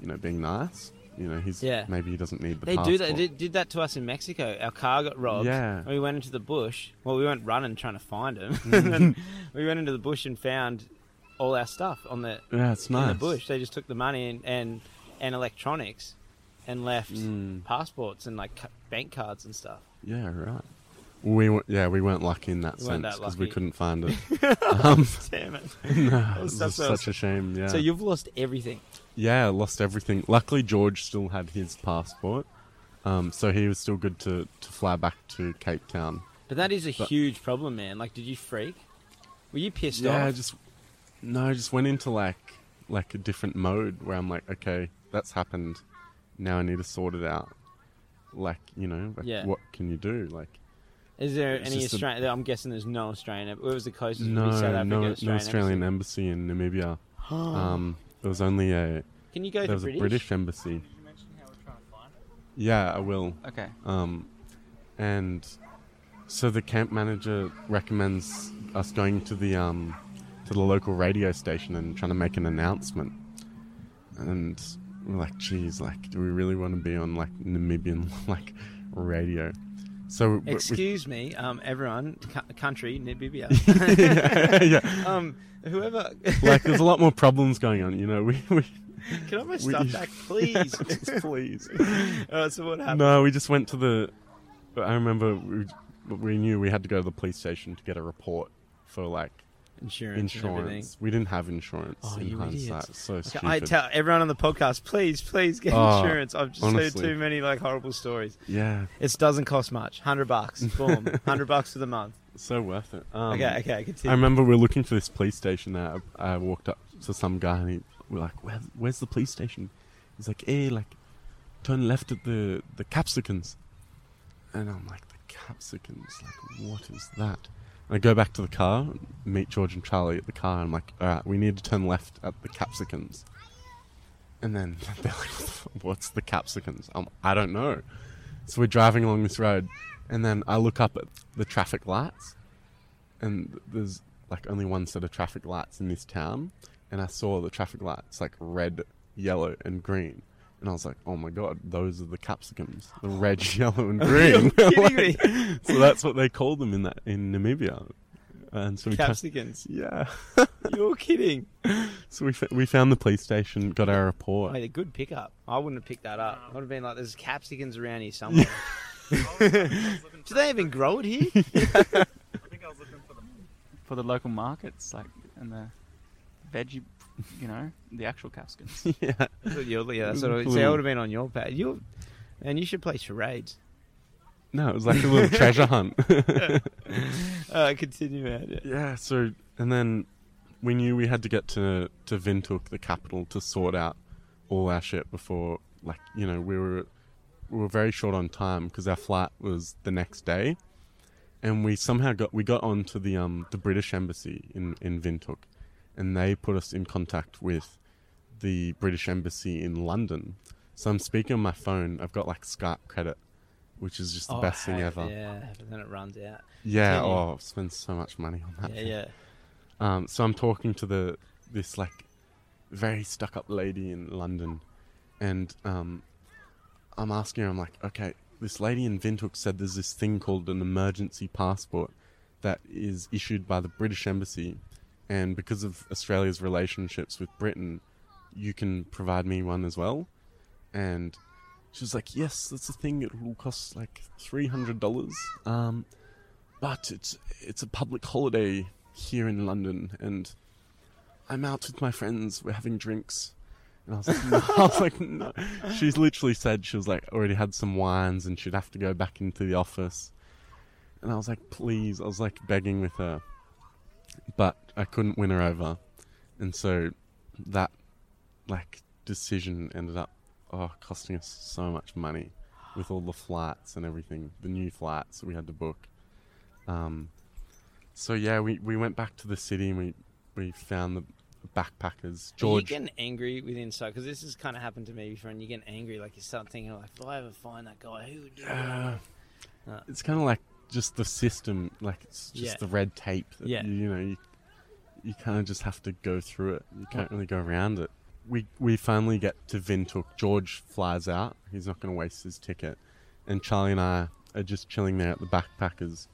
you know being nice. You know, he's Yeah. maybe he doesn't need the They passport. do that. They did that to us in Mexico. Our car got robbed. Yeah. And we went into the bush. Well, we weren't running trying to find him. Mm. (laughs) and we went into the bush and found all our stuff on the Yeah, it's nice. in the bush. They just took the money and and, and electronics, and left Mm. passports and like bank cards and stuff. Yeah, right. We were, yeah, we weren't lucky in that We sense because we couldn't find it. um, (laughs) Damn it! (laughs) no, it was stuff just else. such a shame. Yeah. So you've lost everything. Yeah, lost everything. Luckily, George still had his passport, um, so he was still good to, to fly back to Cape Town. But that is a But- huge problem, man. Like, did you freak? Were you pissed off? yeah, just no, I just went into like like a different mode where I'm like, okay, that's happened. Now I need to sort it out. Like you know, like, Yeah. what can you do? Like Is there It's any just Australian? I'm guessing there's no Australian. Where was the closest? would be no, South Africa, no, Australian, no Australian embassy? embassy in Namibia. (gasps) um, there was only a Can you go there to was British? a British embassy. you mention how we're trying to find it? Yeah, I will. Okay. Um, and so the camp manager recommends us going to the um, to the local radio station and trying to make an announcement. And we're like, geez, like, do we really want to be on like Namibian (laughs) like radio? So we- we- Excuse me, um, everyone, cu- country, Namibia. (laughs) yeah, yeah. (laughs) um, whoever. (laughs) like there's a lot more problems going on. You know, we, we Can I have my stuff back, please? please. So what happened? No, we just went to the. I remember we, we knew we had to go to the police station to get a report for like Insurance. and insurance. We didn't have insurance Oh, in you hindsight. idiots. So Okay, stupid. I tell everyone on the podcast, please, please get Oh, insurance. I've just honestly. heard too many like horrible stories. yeah, It doesn't cost much. Hundred bucks. (laughs) Boom. Hundred bucks for the month. so worth it. Um, okay, okay, I remember we were looking for this police station. There, I, I walked up to some guy and he, we're like, Where, "Where's the police station?" He's like, "Eh, like, turn left at the the Capsicums." And I'm like, "The Capsicums? Like, what is that?" I go back to the car, meet George and Charlie at the car, and I'm like, "All right, we need to turn left at the Capsicums." And then (laughs) they're like, "What's the Capsicums?" Um, I don't know. So we're driving along this road, and then I look up at the traffic lights, and there's like only one set of traffic lights in this town, and I saw the traffic lights like red, yellow, and green. And I was like, "Oh my god, those are the capsicums, the oh red, (laughs) yellow, and green." (laughs) You're kidding (laughs) Like, me. so that's what they call them in that in Namibia. And so we ca- Capsicums. yeah. You're kidding. So we f- we found the police station, got our report. Wait, a good pickup. I wouldn't have picked that up. I would have been like, "There's capsicums around here somewhere." Do they even grow it here? I think I was looking for the for the local markets, like and the veggie, you know, the actual capsicums. (laughs) yeah. That's you're- yeah, that's what I, see, I would have been on your pad. You, and you should play charades. No, it was like a little treasure hunt. (laughs) Uh, continue, man. Yeah. Yeah, so and then we knew we had to get to to Windhoek, the capital, to sort out all our shit before, like you know, we were we were very short on time because our flight was the next day, and we somehow got we got onto the um the British embassy in in Windhoek, and they put us in contact with the British embassy in London. So I'm speaking on my phone. I've got like Skype credit, which is just the Oh, best thing ever. Yeah, but then it runs out. Yeah. Continue. Oh, I've spent so much money on that. Yeah, thing. yeah. (laughs) Um, so I'm talking to the this like very stuck up lady in London, and um, I'm asking her. I'm like, okay, this lady in Windhoek said there's this thing called an emergency passport that is issued by the British Embassy, and because of Australia's relationships with Britain, you can provide me one as well. And she was like, yes, that's a thing. It will cost like three hundred dollars. Um, but it's it's a public holiday here in London, and I'm out with my friends. We're having drinks, and I was like, (laughs) no. I was like, no. She's literally said she was like already had some wines, and she'd have to go back into the office. And I was like, please. I was like begging with her, but I couldn't win her over, and so that like decision ended up oh costing us so much money with all the flights and everything, the new flights we had to book. Um, so yeah, we, we went back to the city and we, we found the backpackers. Are you getting angry with inside because this has kind of happened to me before, and you get angry like you start thinking like, if I ever find that guy, who would do that? uh, Uh. it's kind of like just the system, like it's just Yeah. the red tape. That Yeah. you, know, you, you kind of just have to go through it. You can't really go around it. We we finally get to Windhoek. George flies out. He's not going to waste his ticket, and Charlie and I are just chilling there at the backpackers.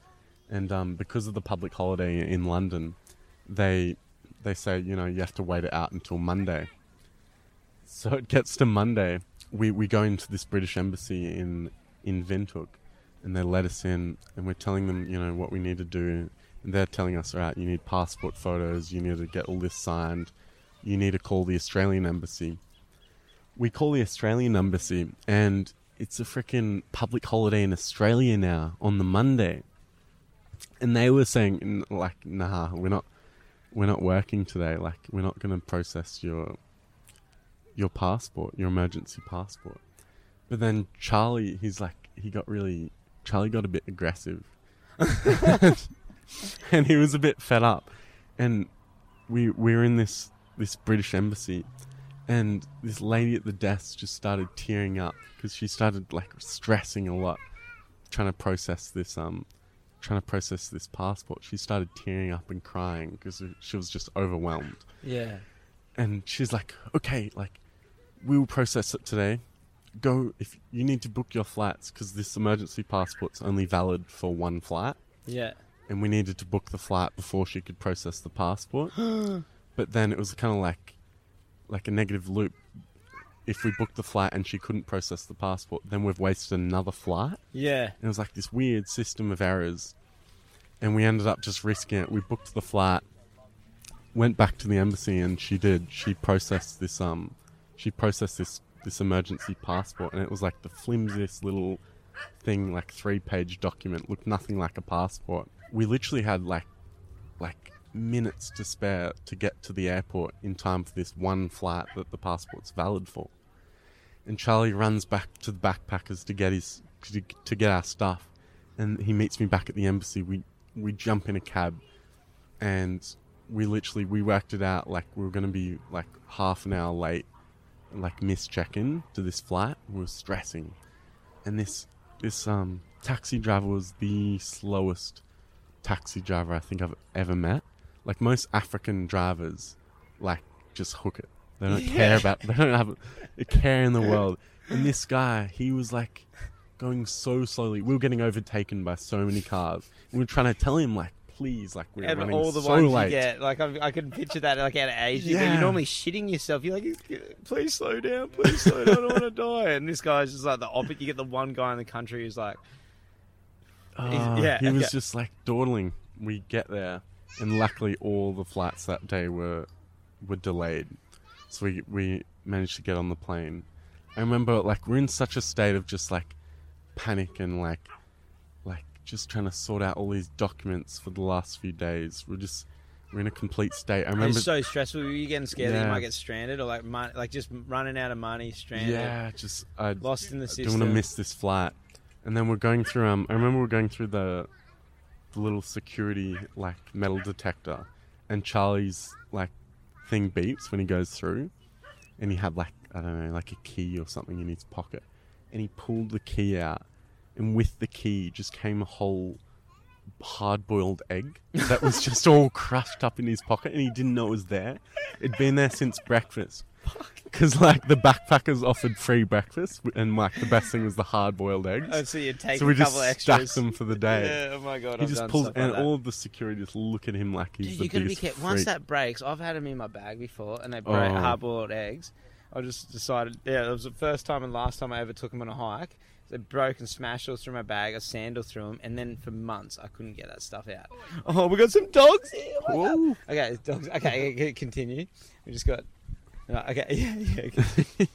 And um, because of the public holiday in London, they they say you know you have to wait it out until Monday. So it gets to Monday. We we go into this British embassy in in Windhoek, and they let us in, and we're telling them you know what we need to do, and they're telling us, all right, you need passport photos, you need to get all this signed, you need to call the Australian embassy. We call the Australian embassy, and it's a freaking public holiday in Australia now on the Monday. And they were saying, like, nah, we're not, we're not working today. Like, we're not going to process your, your passport, your emergency passport. But then Charlie, he's like, he got really, Charlie got a bit aggressive, (laughs) and he was a bit fed up. And we we were in this this British embassy, and this lady at the desk just started tearing up because she started like stressing a lot, trying to process this um, trying to process this passport. She started tearing up and crying because she was just overwhelmed. Yeah. And she's like, "Okay, like we will process it today. Go if you need to book your flights because this emergency passport's only valid for one flight." Yeah. and we needed to book the flight before she could process the passport. (gasps) but then it was kind of like like a negative loop. If we booked the flight and she couldn't process the passport, then we've wasted another flight. Yeah. And it was like this weird system of errors. And we ended up just risking it. We booked the flight, went back to the embassy, and she did. She processed this um, she processed this this emergency passport, and it was like the flimsiest little thing, like three page document, looked nothing like a passport. We literally had like like minutes to spare to get to the airport in time for this one flight that the passport's valid for. And Charlie runs back to the backpackers to get his to, to get our stuff, and he meets me back at the embassy. We we jump in a cab, and we literally we worked it out like we were going to be like half an hour late, like miss check in to this flight. Were stressing, and this this um taxi driver was the slowest taxi driver I think I've ever met. Like most African drivers, like just hook it. They don't care about. They don't have a care in the (laughs) world. And this guy, he was like going so slowly. We were getting overtaken by so many cars. And we were trying to tell him like, please, like we're And running all the so ones late. you get, like I, I can picture that, like out of Asia, Yeah. you're normally shitting yourself. You're like, please slow down, please slow down, I don't want to die. And this guy's just like the opposite. You get the one guy in the country who's like, Ah, yeah, he was just like dawdling. We get there, and luckily all the flights that day were were delayed, so we we managed to get on the plane. I remember like we're in such a state of just like panic and like just trying to sort out all these documents for the last few days. We're just we're in a complete state. I remember it's so stressful. Were you getting scared that you might get stranded or like mon- like just running out of money, stranded, yeah, just I lost in the system. don't want to miss this flight. And then we're going through. Um, I remember we're going through the, the little security like metal detector, and Charlie's like thing beeps when he goes through, and he had like I don't know like a key or something in his pocket, and he pulled the key out, and with the key just came a whole hard-boiled egg that was just all crushed up in his pocket, and he didn't know it was there. It'd been there since breakfast. Because like the backpackers offered free breakfast, and like the best thing was the hard-boiled eggs. Oh, so you take so we a just couple extras. stacked them for the day. Yeah, oh my god, he I've just done pulls, stuff and that. all of the security just look at him like he's Dude, the you gotta be biggest careful. Once freak. that breaks, I've had them in my bag before, and they break Oh. hard-boiled eggs. I just decided, yeah, it was the first time and last time I ever took them on a hike. They broke and smashed all through my bag. I sandaled through them, and then for months I couldn't get that stuff out. Oh, we got some dogs here. Oh my God. Whoa. Okay, dogs. Okay, okay, continue. We just got. uh, Okay, (laughs) yeah, yeah.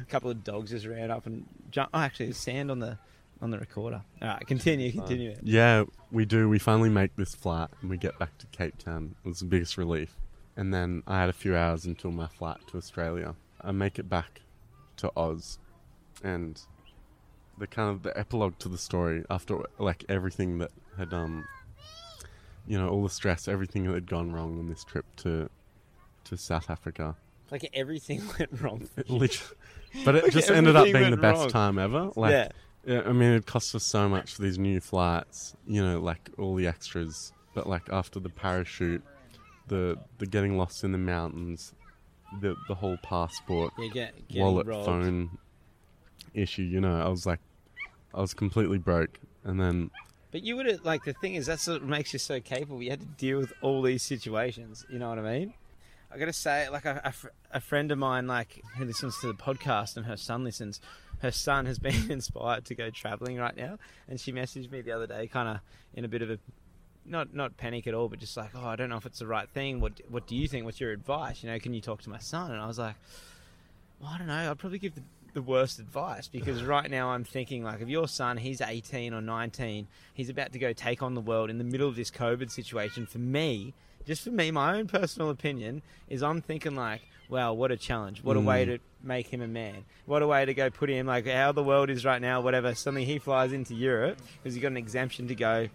a (laughs) couple of dogs just ran up and jumped. Oh, actually, there's sand on the on the recorder. All right, continue, continue. Yeah, we do. We finally make this flight and we get back to Cape Town. It was the biggest relief. And then I had a few hours until my flight to Australia. I make it back to Oz, and the kind of the epilogue to the story after like everything that had um, you know, all the stress, everything that had gone wrong on this trip to to South Africa. Like everything (laughs) went wrong. It literally, but it Like just ended up everything being the went best wrong. time ever. Like, yeah. yeah, I mean, it cost us so much for these new flights. You know, like all the extras. But like after the parachute, the the getting lost in the mountains, the the whole passport, Yeah, get, wallet, robbed. phone issue. You know, I was like, I was completely broke, and then But you would have like the thing is that's what makes you so capable. You had to deal with all these situations. You know what I mean? I gotta say, like a, a, fr- a friend of mine, like who listens to the podcast, and her son listens. Her son has (laughs) been inspired to go traveling right now, and she messaged me the other day, kind of in a bit of a not not panic at all, but just like, oh, I don't know if it's the right thing. What what do you think? What's your advice? You know, can you talk to my son? And I was like, well, I don't know. I'd probably give the, the worst advice because right now I'm thinking like, if your son, he's 18 or 19, he's about to go take on the world in the middle of this COVID situation. For me, just for me, my own personal opinion is I'm thinking like, wow, what a challenge! What a way Mm. to make him a man! What a way to go put him like how the world is right now. Whatever. Suddenly he flies into Europe because he got an exemption to go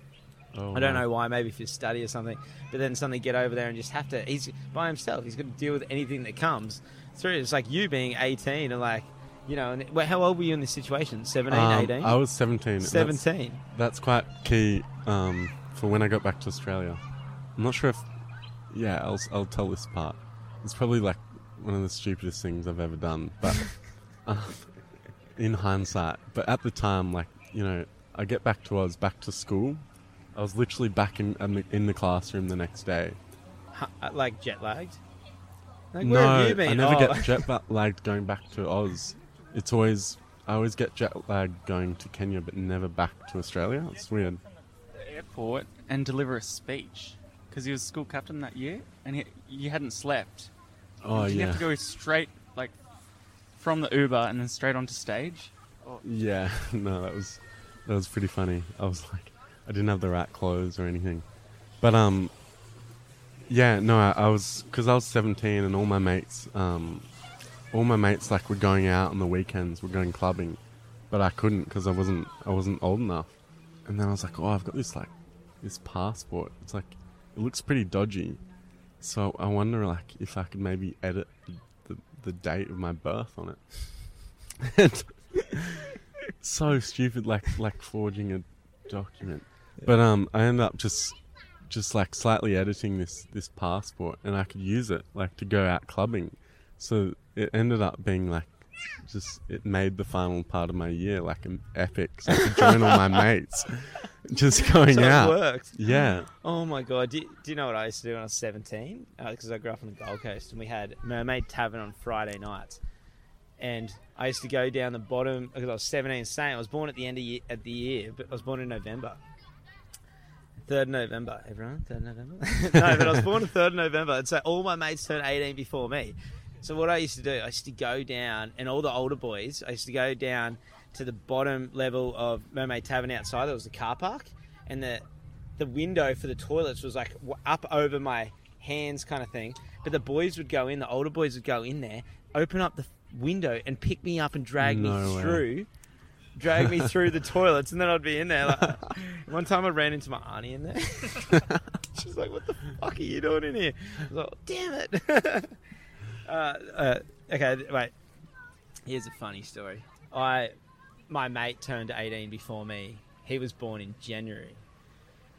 oh, I don't wow. know why, maybe for study or something. But then suddenly get over there and just have to. He's by himself. He's got to deal with anything that comes through. It's like you being 18 and like, you know, and, well, how old were you in this situation? 17, Um, 18? I was 17. That's- 17. That's quite key um, for when I got back to Australia. I'm not sure if, yeah, I'll I'll tell this part. It's probably like one of the stupidest things I've ever done, but um, (laughs) in hindsight. But at the time, like you know, I get back to Oz, back to school. I was literally back in in the, in the classroom the next day. Uh, like jet lagged? Like, where no, have you been? I never Oh. get jet ba- lagged going back to Oz. It's always I always get jet lag going to Kenya, but never back to Australia. It's weird. the airport and deliver a speech because he was school captain that year and he, you hadn't slept. Oh Did you have to go straight like from the Uber and then straight onto stage. Yeah, (laughs) no, that was that was pretty funny. I was like, I didn't have the right clothes or anything, but um, yeah, no, I, I was because I was seventeen and all my mates, um, all my mates like were going out on the weekends, were going clubbing, but I couldn't because I wasn't I wasn't old enough. And then I was like, oh, I've got this like this passport. It's like it looks pretty dodgy, so I wonder like if I could maybe edit the the, date of my birth on it. and (laughs) so stupid, like like forging a document. But um, I ended up just just like slightly editing this this passport, and I could use it like to go out clubbing. So it ended up being like just it made the final part of my year like an epic. So I could join all my (laughs) mates, just going So it worked. Yeah. Oh my god! Do, do you know what I used to do when I was seventeen? Uh, because I grew up on the Gold Coast, and we had Mermaid Tavern on Friday nights. And I used to go down the bottom because I was seventeen. Saying I was born at the end of year, at the year, but I was born in November. Third November, everyone. Third November. (laughs) no, but I was born on third November, and so all my mates turned eighteen before me. So what I used to do, I used to go down, and all the older boys, I used to go down to the bottom level of Mermaid Tavern outside. There was the car park, and the the window for the toilets was like up over my hands, kind of thing. But the boys would go in, the older boys would go in there, open up the window, and pick me up and drag No me way. through. Drag me through the toilets, and then I'd be in there. Like, (laughs) one time, I ran into my auntie in there. (laughs) She's like, "What the fuck are you doing in here?" I was like, "Damn it!" (laughs) uh, uh, okay, wait. Here's a funny story. I, my mate turned 18 before me. He was born in January.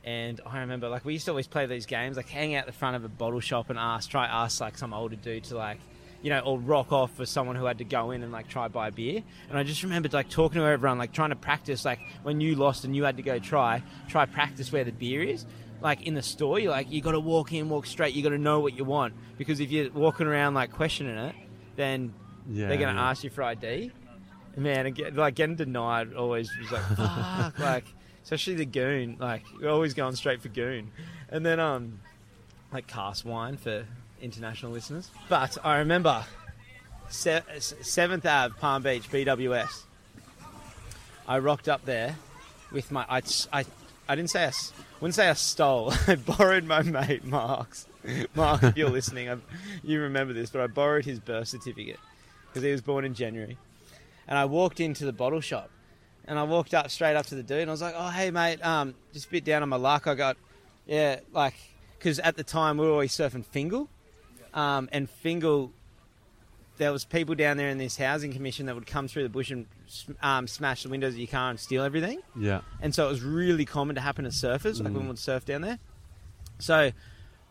And I remember, like, we used to always play these games, like, hang out the front of a bottle shop and ask, try ask, like, some older dude to, like, you know, or rock off for someone who had to go in and, like, try buy beer. And I just remembered, like, talking to everyone, like, trying to practice, like, when you lost and you had to go try, try practice where the beer is. Like, in the store, you're like, you got to walk in, walk straight, you got to know what you want. Because if you're walking around, like, questioning it, then Yeah. they're going to yeah. ask you for ID. Man, and get, like getting denied always was like (laughs) fuck, like especially the goon. Like we're always going straight for goon, and then um, like cask wine for international listeners. But I remember Seventh Ave, Palm Beach, BWS. I rocked up there with my I I, I didn't say I wouldn't say I stole. (laughs) I borrowed my mate Mark's. Mark, if you're listening, I, you remember this, but I borrowed his birth certificate because he was born in January. And I walked into the bottle shop, and I walked up straight up to the dude, and I was like, "Oh, hey, mate, um, just a bit down on my luck. I got, yeah, like, because at the time we were always surfing Fingal, um, and Fingal. There was people down there in this housing commission that would come through the bush and um, smash the windows of your car and steal everything. Yeah. And so it was really common to happen to surfers, like Mm. when we'd surf down there. So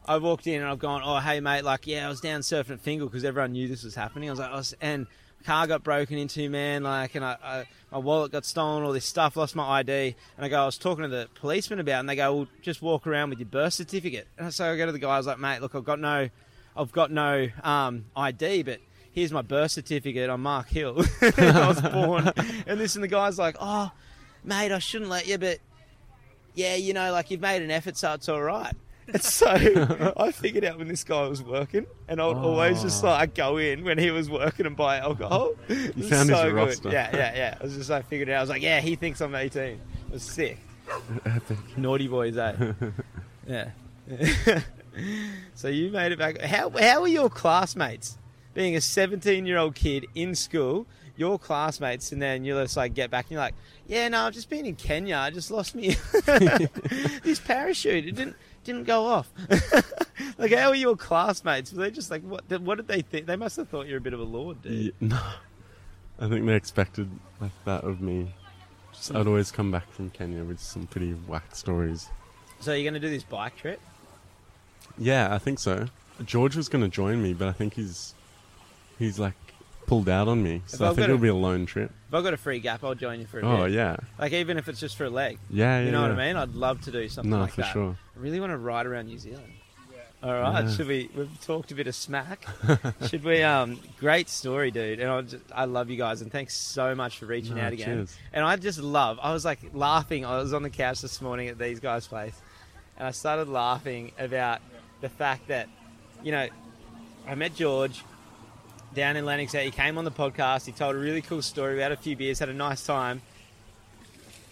I walked in and I've gone, oh, hey, mate, like, yeah, I was down surfing at Fingal because everyone knew this was happening. I was like, was, and car got broken into, man, like, and I, I, my wallet got stolen, all this stuff, lost my ID. And I go, I was talking to the policeman about it, and they go, well, just walk around with your birth certificate. And so I go to the guy, I was like, mate, look, I've got no, I've got no um, ID, but here's my birth certificate. I'm Mark Hill. (laughs) I was born. And this, and the guy's like, oh, mate, I shouldn't let you, but yeah, you know, like you've made an effort, so it's all right. (laughs) And so I figured out when this guy was working, and I'd always just Oh. like go in when he was working and buy alcohol. (laughs) Was found his so good. roster. Yeah, yeah, yeah. I was just like figured it out. I was like, yeah, he thinks I'm 18. It was sick. Epic. Naughty boys, eh? yeah. so you made it back. How how were your classmates? Being a 17 year old kid in school, your classmates, and then you just like get back and you're like, yeah, no, I've just been in Kenya. I just lost me (laughs) this parachute. It didn't didn't go off. (laughs) like, how were your classmates? Were they just like, what? What did they think? They must have thought you're a bit of a lord, dude. Yeah, no. I think they expected like that of me. Just, I'd always come back from Kenya with some pretty whack stories. So you're gonna do this bike trip? Yeah, I think so. George was going to join me, but I think he's he's like pulled out on me. So I I've think got it'll a- be a lone trip. If I've got a free gap, I'll join you for a bit. Oh bit. yeah, Like even if it's just for a leg. yeah, yeah. You know yeah. what I mean? I'd love to do something No, like for that. sure. I really want to ride around New Zealand. All right, Yeah. should we? We've talked a bit of smack. (laughs) should we? Um, great story, dude. And I, just, I love you guys, and thanks so much for reaching No, out again. cheers. And I just love. I was like laughing. I was on the couch this morning at these guys' place, and I started laughing about the fact that, you know, I met George down in Lennox. He came on the podcast. He told a really cool story. We had a few beers, had a nice time.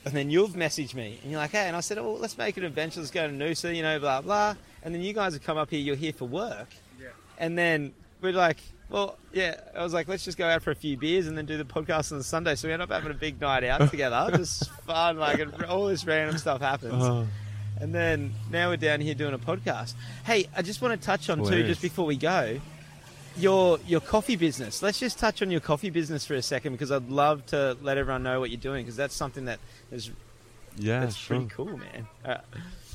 And then you've messaged me, and you're like, hey, and I said, oh, well, let's make an adventure. Let's go to Noosa, you know, blah, blah. And then you guys have come up here, you're here for work. Yeah. And then we're like, well, yeah, I was like, let's just go out for a few beers and then do the podcast on the Sunday. So we end up having a big night out together. (laughs) Just fun, like, all this random stuff happens. Oh, And then now we're down here doing a podcast. Hey, I just want to touch on too, just before we go, your your coffee business. Let's just touch on your coffee business for a second because I'd love to let everyone know what you're doing because that's something that is yeah, that's sure. pretty cool, man. Uh,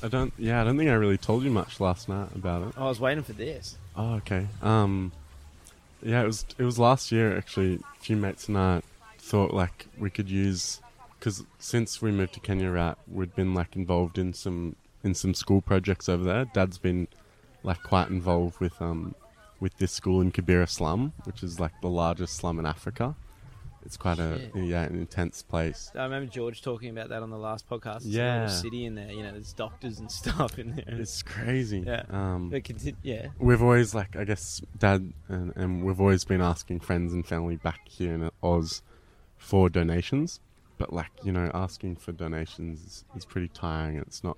I don't. Yeah, I don't think I really told you much last night about it. I was waiting for this. Oh, okay. Um, yeah, it was it was last year actually. A few mates and I thought like we could use because since we moved to Kenya, right, we'd been like involved in some in some school projects over there. Dad's been like quite involved with um with this school in Kibera slum, which is like the largest slum in Africa. It's quite Shit. a yeah an intense place. I remember George talking about that on the last podcast. It's a Yeah. little city in there. You know, there's doctors and (laughs) stuff in there. It's crazy. Yeah. Um, conti- yeah. we've always like I guess dad and, and we've always been asking friends and family back here in Oz for donations, but like you know asking for donations is, is pretty tiring. It's not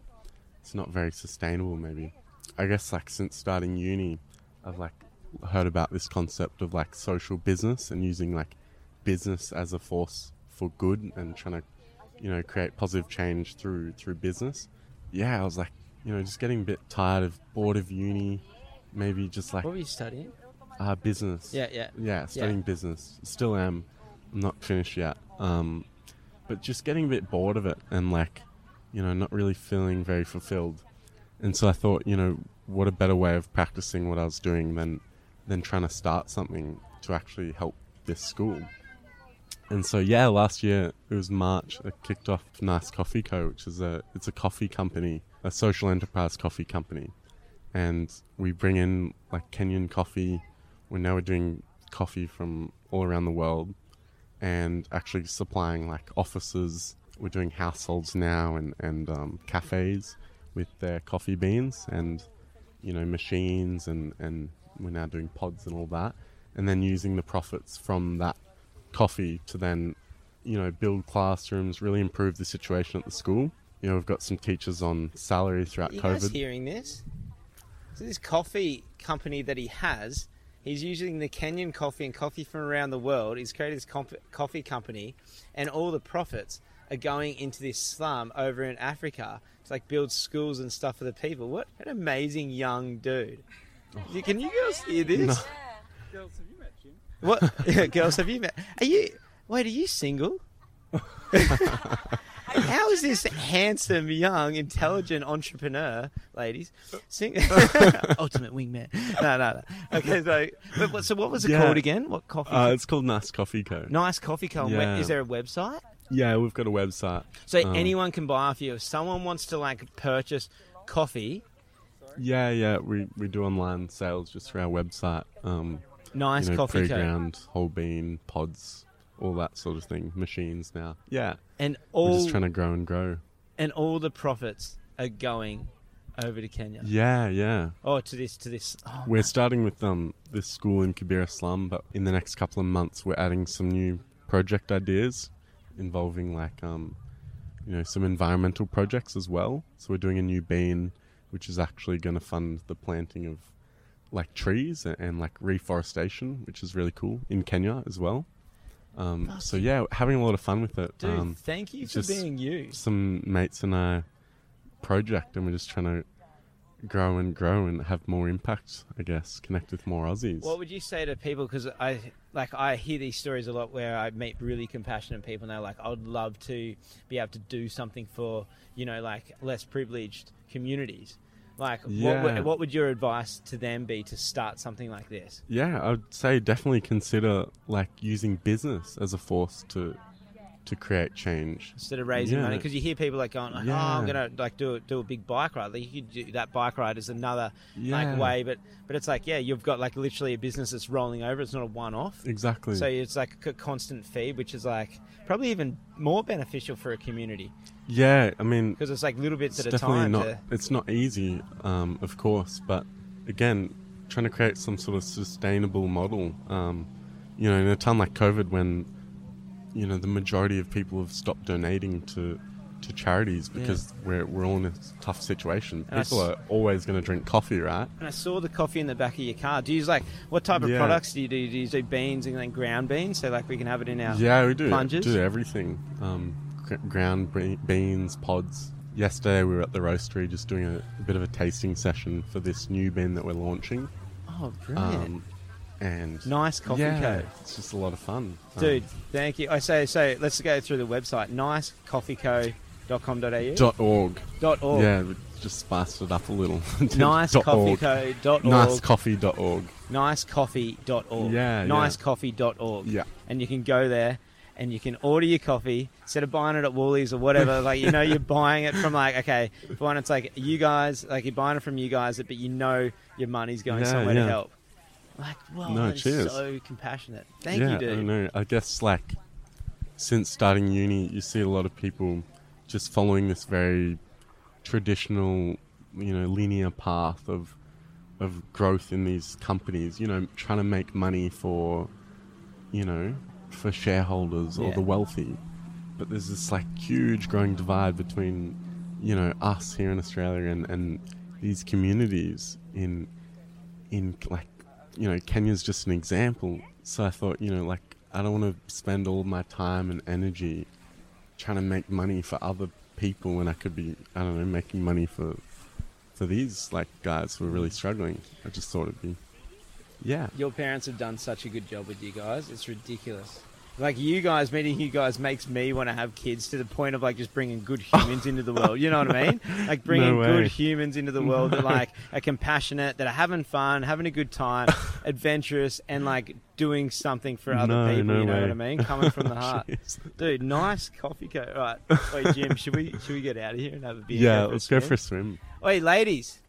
it's not very sustainable. Maybe I guess like since starting uni, I've like heard about this concept of like social business and using like business as a force for good and trying to you know create positive change through through business. Yeah, I was like you know just getting a bit tired of bored of uni maybe just like What were you studying? uh, business. Yeah, yeah. Yeah, studying business. Still am. I'm not finished yet. Um, but just getting a bit bored of it and like, you know, not really feeling very fulfilled. And so I thought, you know, what a better way of practicing what I was doing than than trying to start something to actually help this school. And so yeah, last year it was March. I kicked off Nice Coffee Co, which is a it's a coffee company, a social enterprise coffee company, and we bring in like Kenyan coffee. We're now we're doing coffee from all around the world, and actually supplying like offices. We're doing households now and and um, cafes with their coffee beans and you know machines and and we're now doing pods and all that, and then using the profits from that coffee to then you know build classrooms, really improve the situation at the school. You know, we've got some teachers on salary throughout you COVID. guys hearing this? So this coffee company that he has, he's using the Kenyan coffee and coffee from around the world. He's created this comp- coffee company, and all the profits are going into this slum over in Africa to like build schools and stuff for the people. What an amazing young dude! You- Can you girls hear this? No. Girls, have you met Jim? What (laughs) girls have you met? Are you wait? Are you single? (laughs) How is this handsome, young, intelligent entrepreneur, ladies, sing- (laughs) ultimate wingman? No, no, no. Okay, so but what, so what was it Yeah. called again? What coffee? Uh, it's called Nice Coffee Co. nice coffee co. Yeah. Is there a website? Yeah, we've got a website. So Um, anyone can buy off you. If someone wants to like purchase coffee, Yeah, yeah, we, we do online sales just through our website. Um, nice you know, coffee co. pre-ground, whole bean, pods, all that sort of thing. Machines now. Yeah, And we're all just trying to grow and grow. and all the profits are going over to Kenya. Yeah, yeah. Oh, to this, to this. Oh, We're starting with um this school in Kibera slum, but in the next couple of months we're adding some new project ideas involving like um you know some environmental projects as well. So we're doing a new bean which is actually going to fund the planting of like trees and, and like reforestation, which is really cool in Kenya as well. Um, so yeah, having a lot of fun with it. dude, um, thank you for being you. some mates and I project, and we're just trying to grow and grow and have more impact. I guess connect with more Aussies. What would you say to people? Because I like I hear these stories a lot where I meet really compassionate people, and they're like, "I'd love to be able to do something for you know like less privileged communities." Like, what, Yeah. would, what would your advice to them be to start something like this? yeah, I would say definitely consider like using business as a force to to create change. Instead of raising Yeah. money, because you hear people like going, "Oh, Yeah. I'm gonna like do a, do a big bike ride." Like you could do that bike ride is another Yeah. like way, but but it's like yeah, you've got like literally a business that's rolling over. It's not a one off. Exactly. So it's like a constant feed, which is like probably even more beneficial for a community yeah, I mean, because it's like little bits it's at a definitely time. not. to, It's not easy, um, of course, but again, trying to create some sort of sustainable model. Um, you know, in a time like COVID, when you know the majority of people have stopped donating to to charities because we're we're all in a tough situation. And People s- are always going to drink coffee, right? and I saw the coffee in the back of your car. Do you use like what type of Yeah. products do you do? Do you do beans and then ground beans so like we can have it in our Yeah, we do. plunges? Do everything. Um, ground beans, pods. Yesterday we were at the roastery just doing a, a bit of a tasting session for this new bin that we're launching. Oh, brilliant! Um, and nice coffee yeah, co. it's just a lot of fun, Um, Dude, thank you. I say so. Let's go through the website. Nicecoffeeco.com.au. dot org. Dot org. Yeah, we just spiced it up a little. (laughs) Dot org. Nicecoffeeco.org. Nicecoffee.org. Nicecoffee.org. Yeah, yeah. Nicecoffee.org. Yeah. And you can go there and you can order your coffee instead of buying it at Woolies or whatever. (laughs) like, you know, you're buying it from like, okay, for one, it's like you guys, like you're buying it from you guys, but you know your money's going Yeah, somewhere to help. Like, wow, No, cheers. so compassionate. Thank yeah, you, I dude. know. I guess like since starting uni, you see a lot of people just following this very traditional, you know, linear path of of growth in these companies. You know, trying to make money for, you know, for shareholders or Yeah. the wealthy. But there's this like huge growing divide between, you know, us here in Australia and, and these communities in in like you know Kenya's just an example. So I thought you know like I don't want to spend all my time and energy trying to make money for other people when I could be I don't know making money for for these like guys who are really struggling. I just thought it'd be yeah Your parents have done such a good job with you guys. It's ridiculous. Like you guys, meeting you guys makes me want to have kids to the point of like just bringing good (laughs) humans into the world. You know what I mean? Like bringing No good humans into the (laughs) world that like are compassionate, that are having fun, having a good time, (laughs) adventurous, and like doing something for other No, people. no you know way. what I mean? Coming from the heart, dude. Nice coffee coat. Right, wait, Jim. Should we should we get out of here and have a beer? yeah let's go for a swim? Wait, ladies.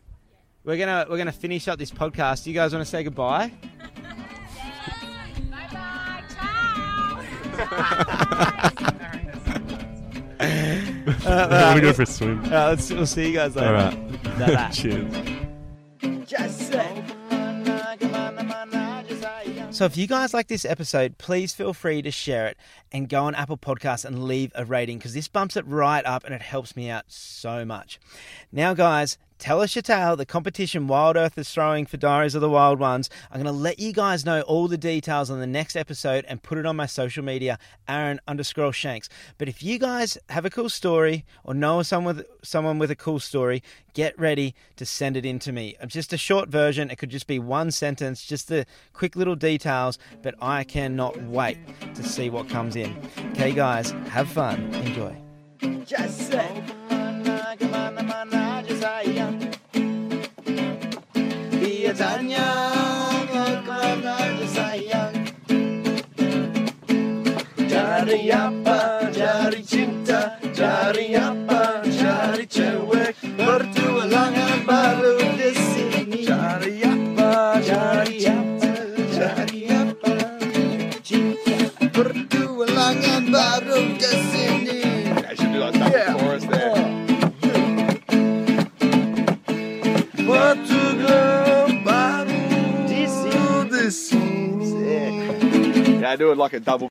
We're gonna we're gonna finish up this podcast. You guys want to say goodbye? Uh, to go for a swim. Uh, let's, we'll see you guys later. All right, Bye-bye. (laughs) cheers. So if you guys like this episode, please feel free to share it and go on Apple Podcasts and leave a rating because this bumps it right up and it helps me out so much. Now, guys, Tell us your tale, the competition Wild Earth is throwing for Diaries of the Wild Ones. I'm going to let you guys know all the details on the next episode and put it on my social media, Aaron underscore Shanks. But if you guys have a cool story or know someone with, someone with a cool story, get ready to send it in to me. Uh, just a short version, it could just be one sentence, just the quick little details, but I cannot wait to see what comes in. Okay, guys, have fun. Enjoy. Just say keluarganya keluarganya sayang. Cari apa? Cari cinta. Cari apa? Cari cewek. Berdua I do it like a double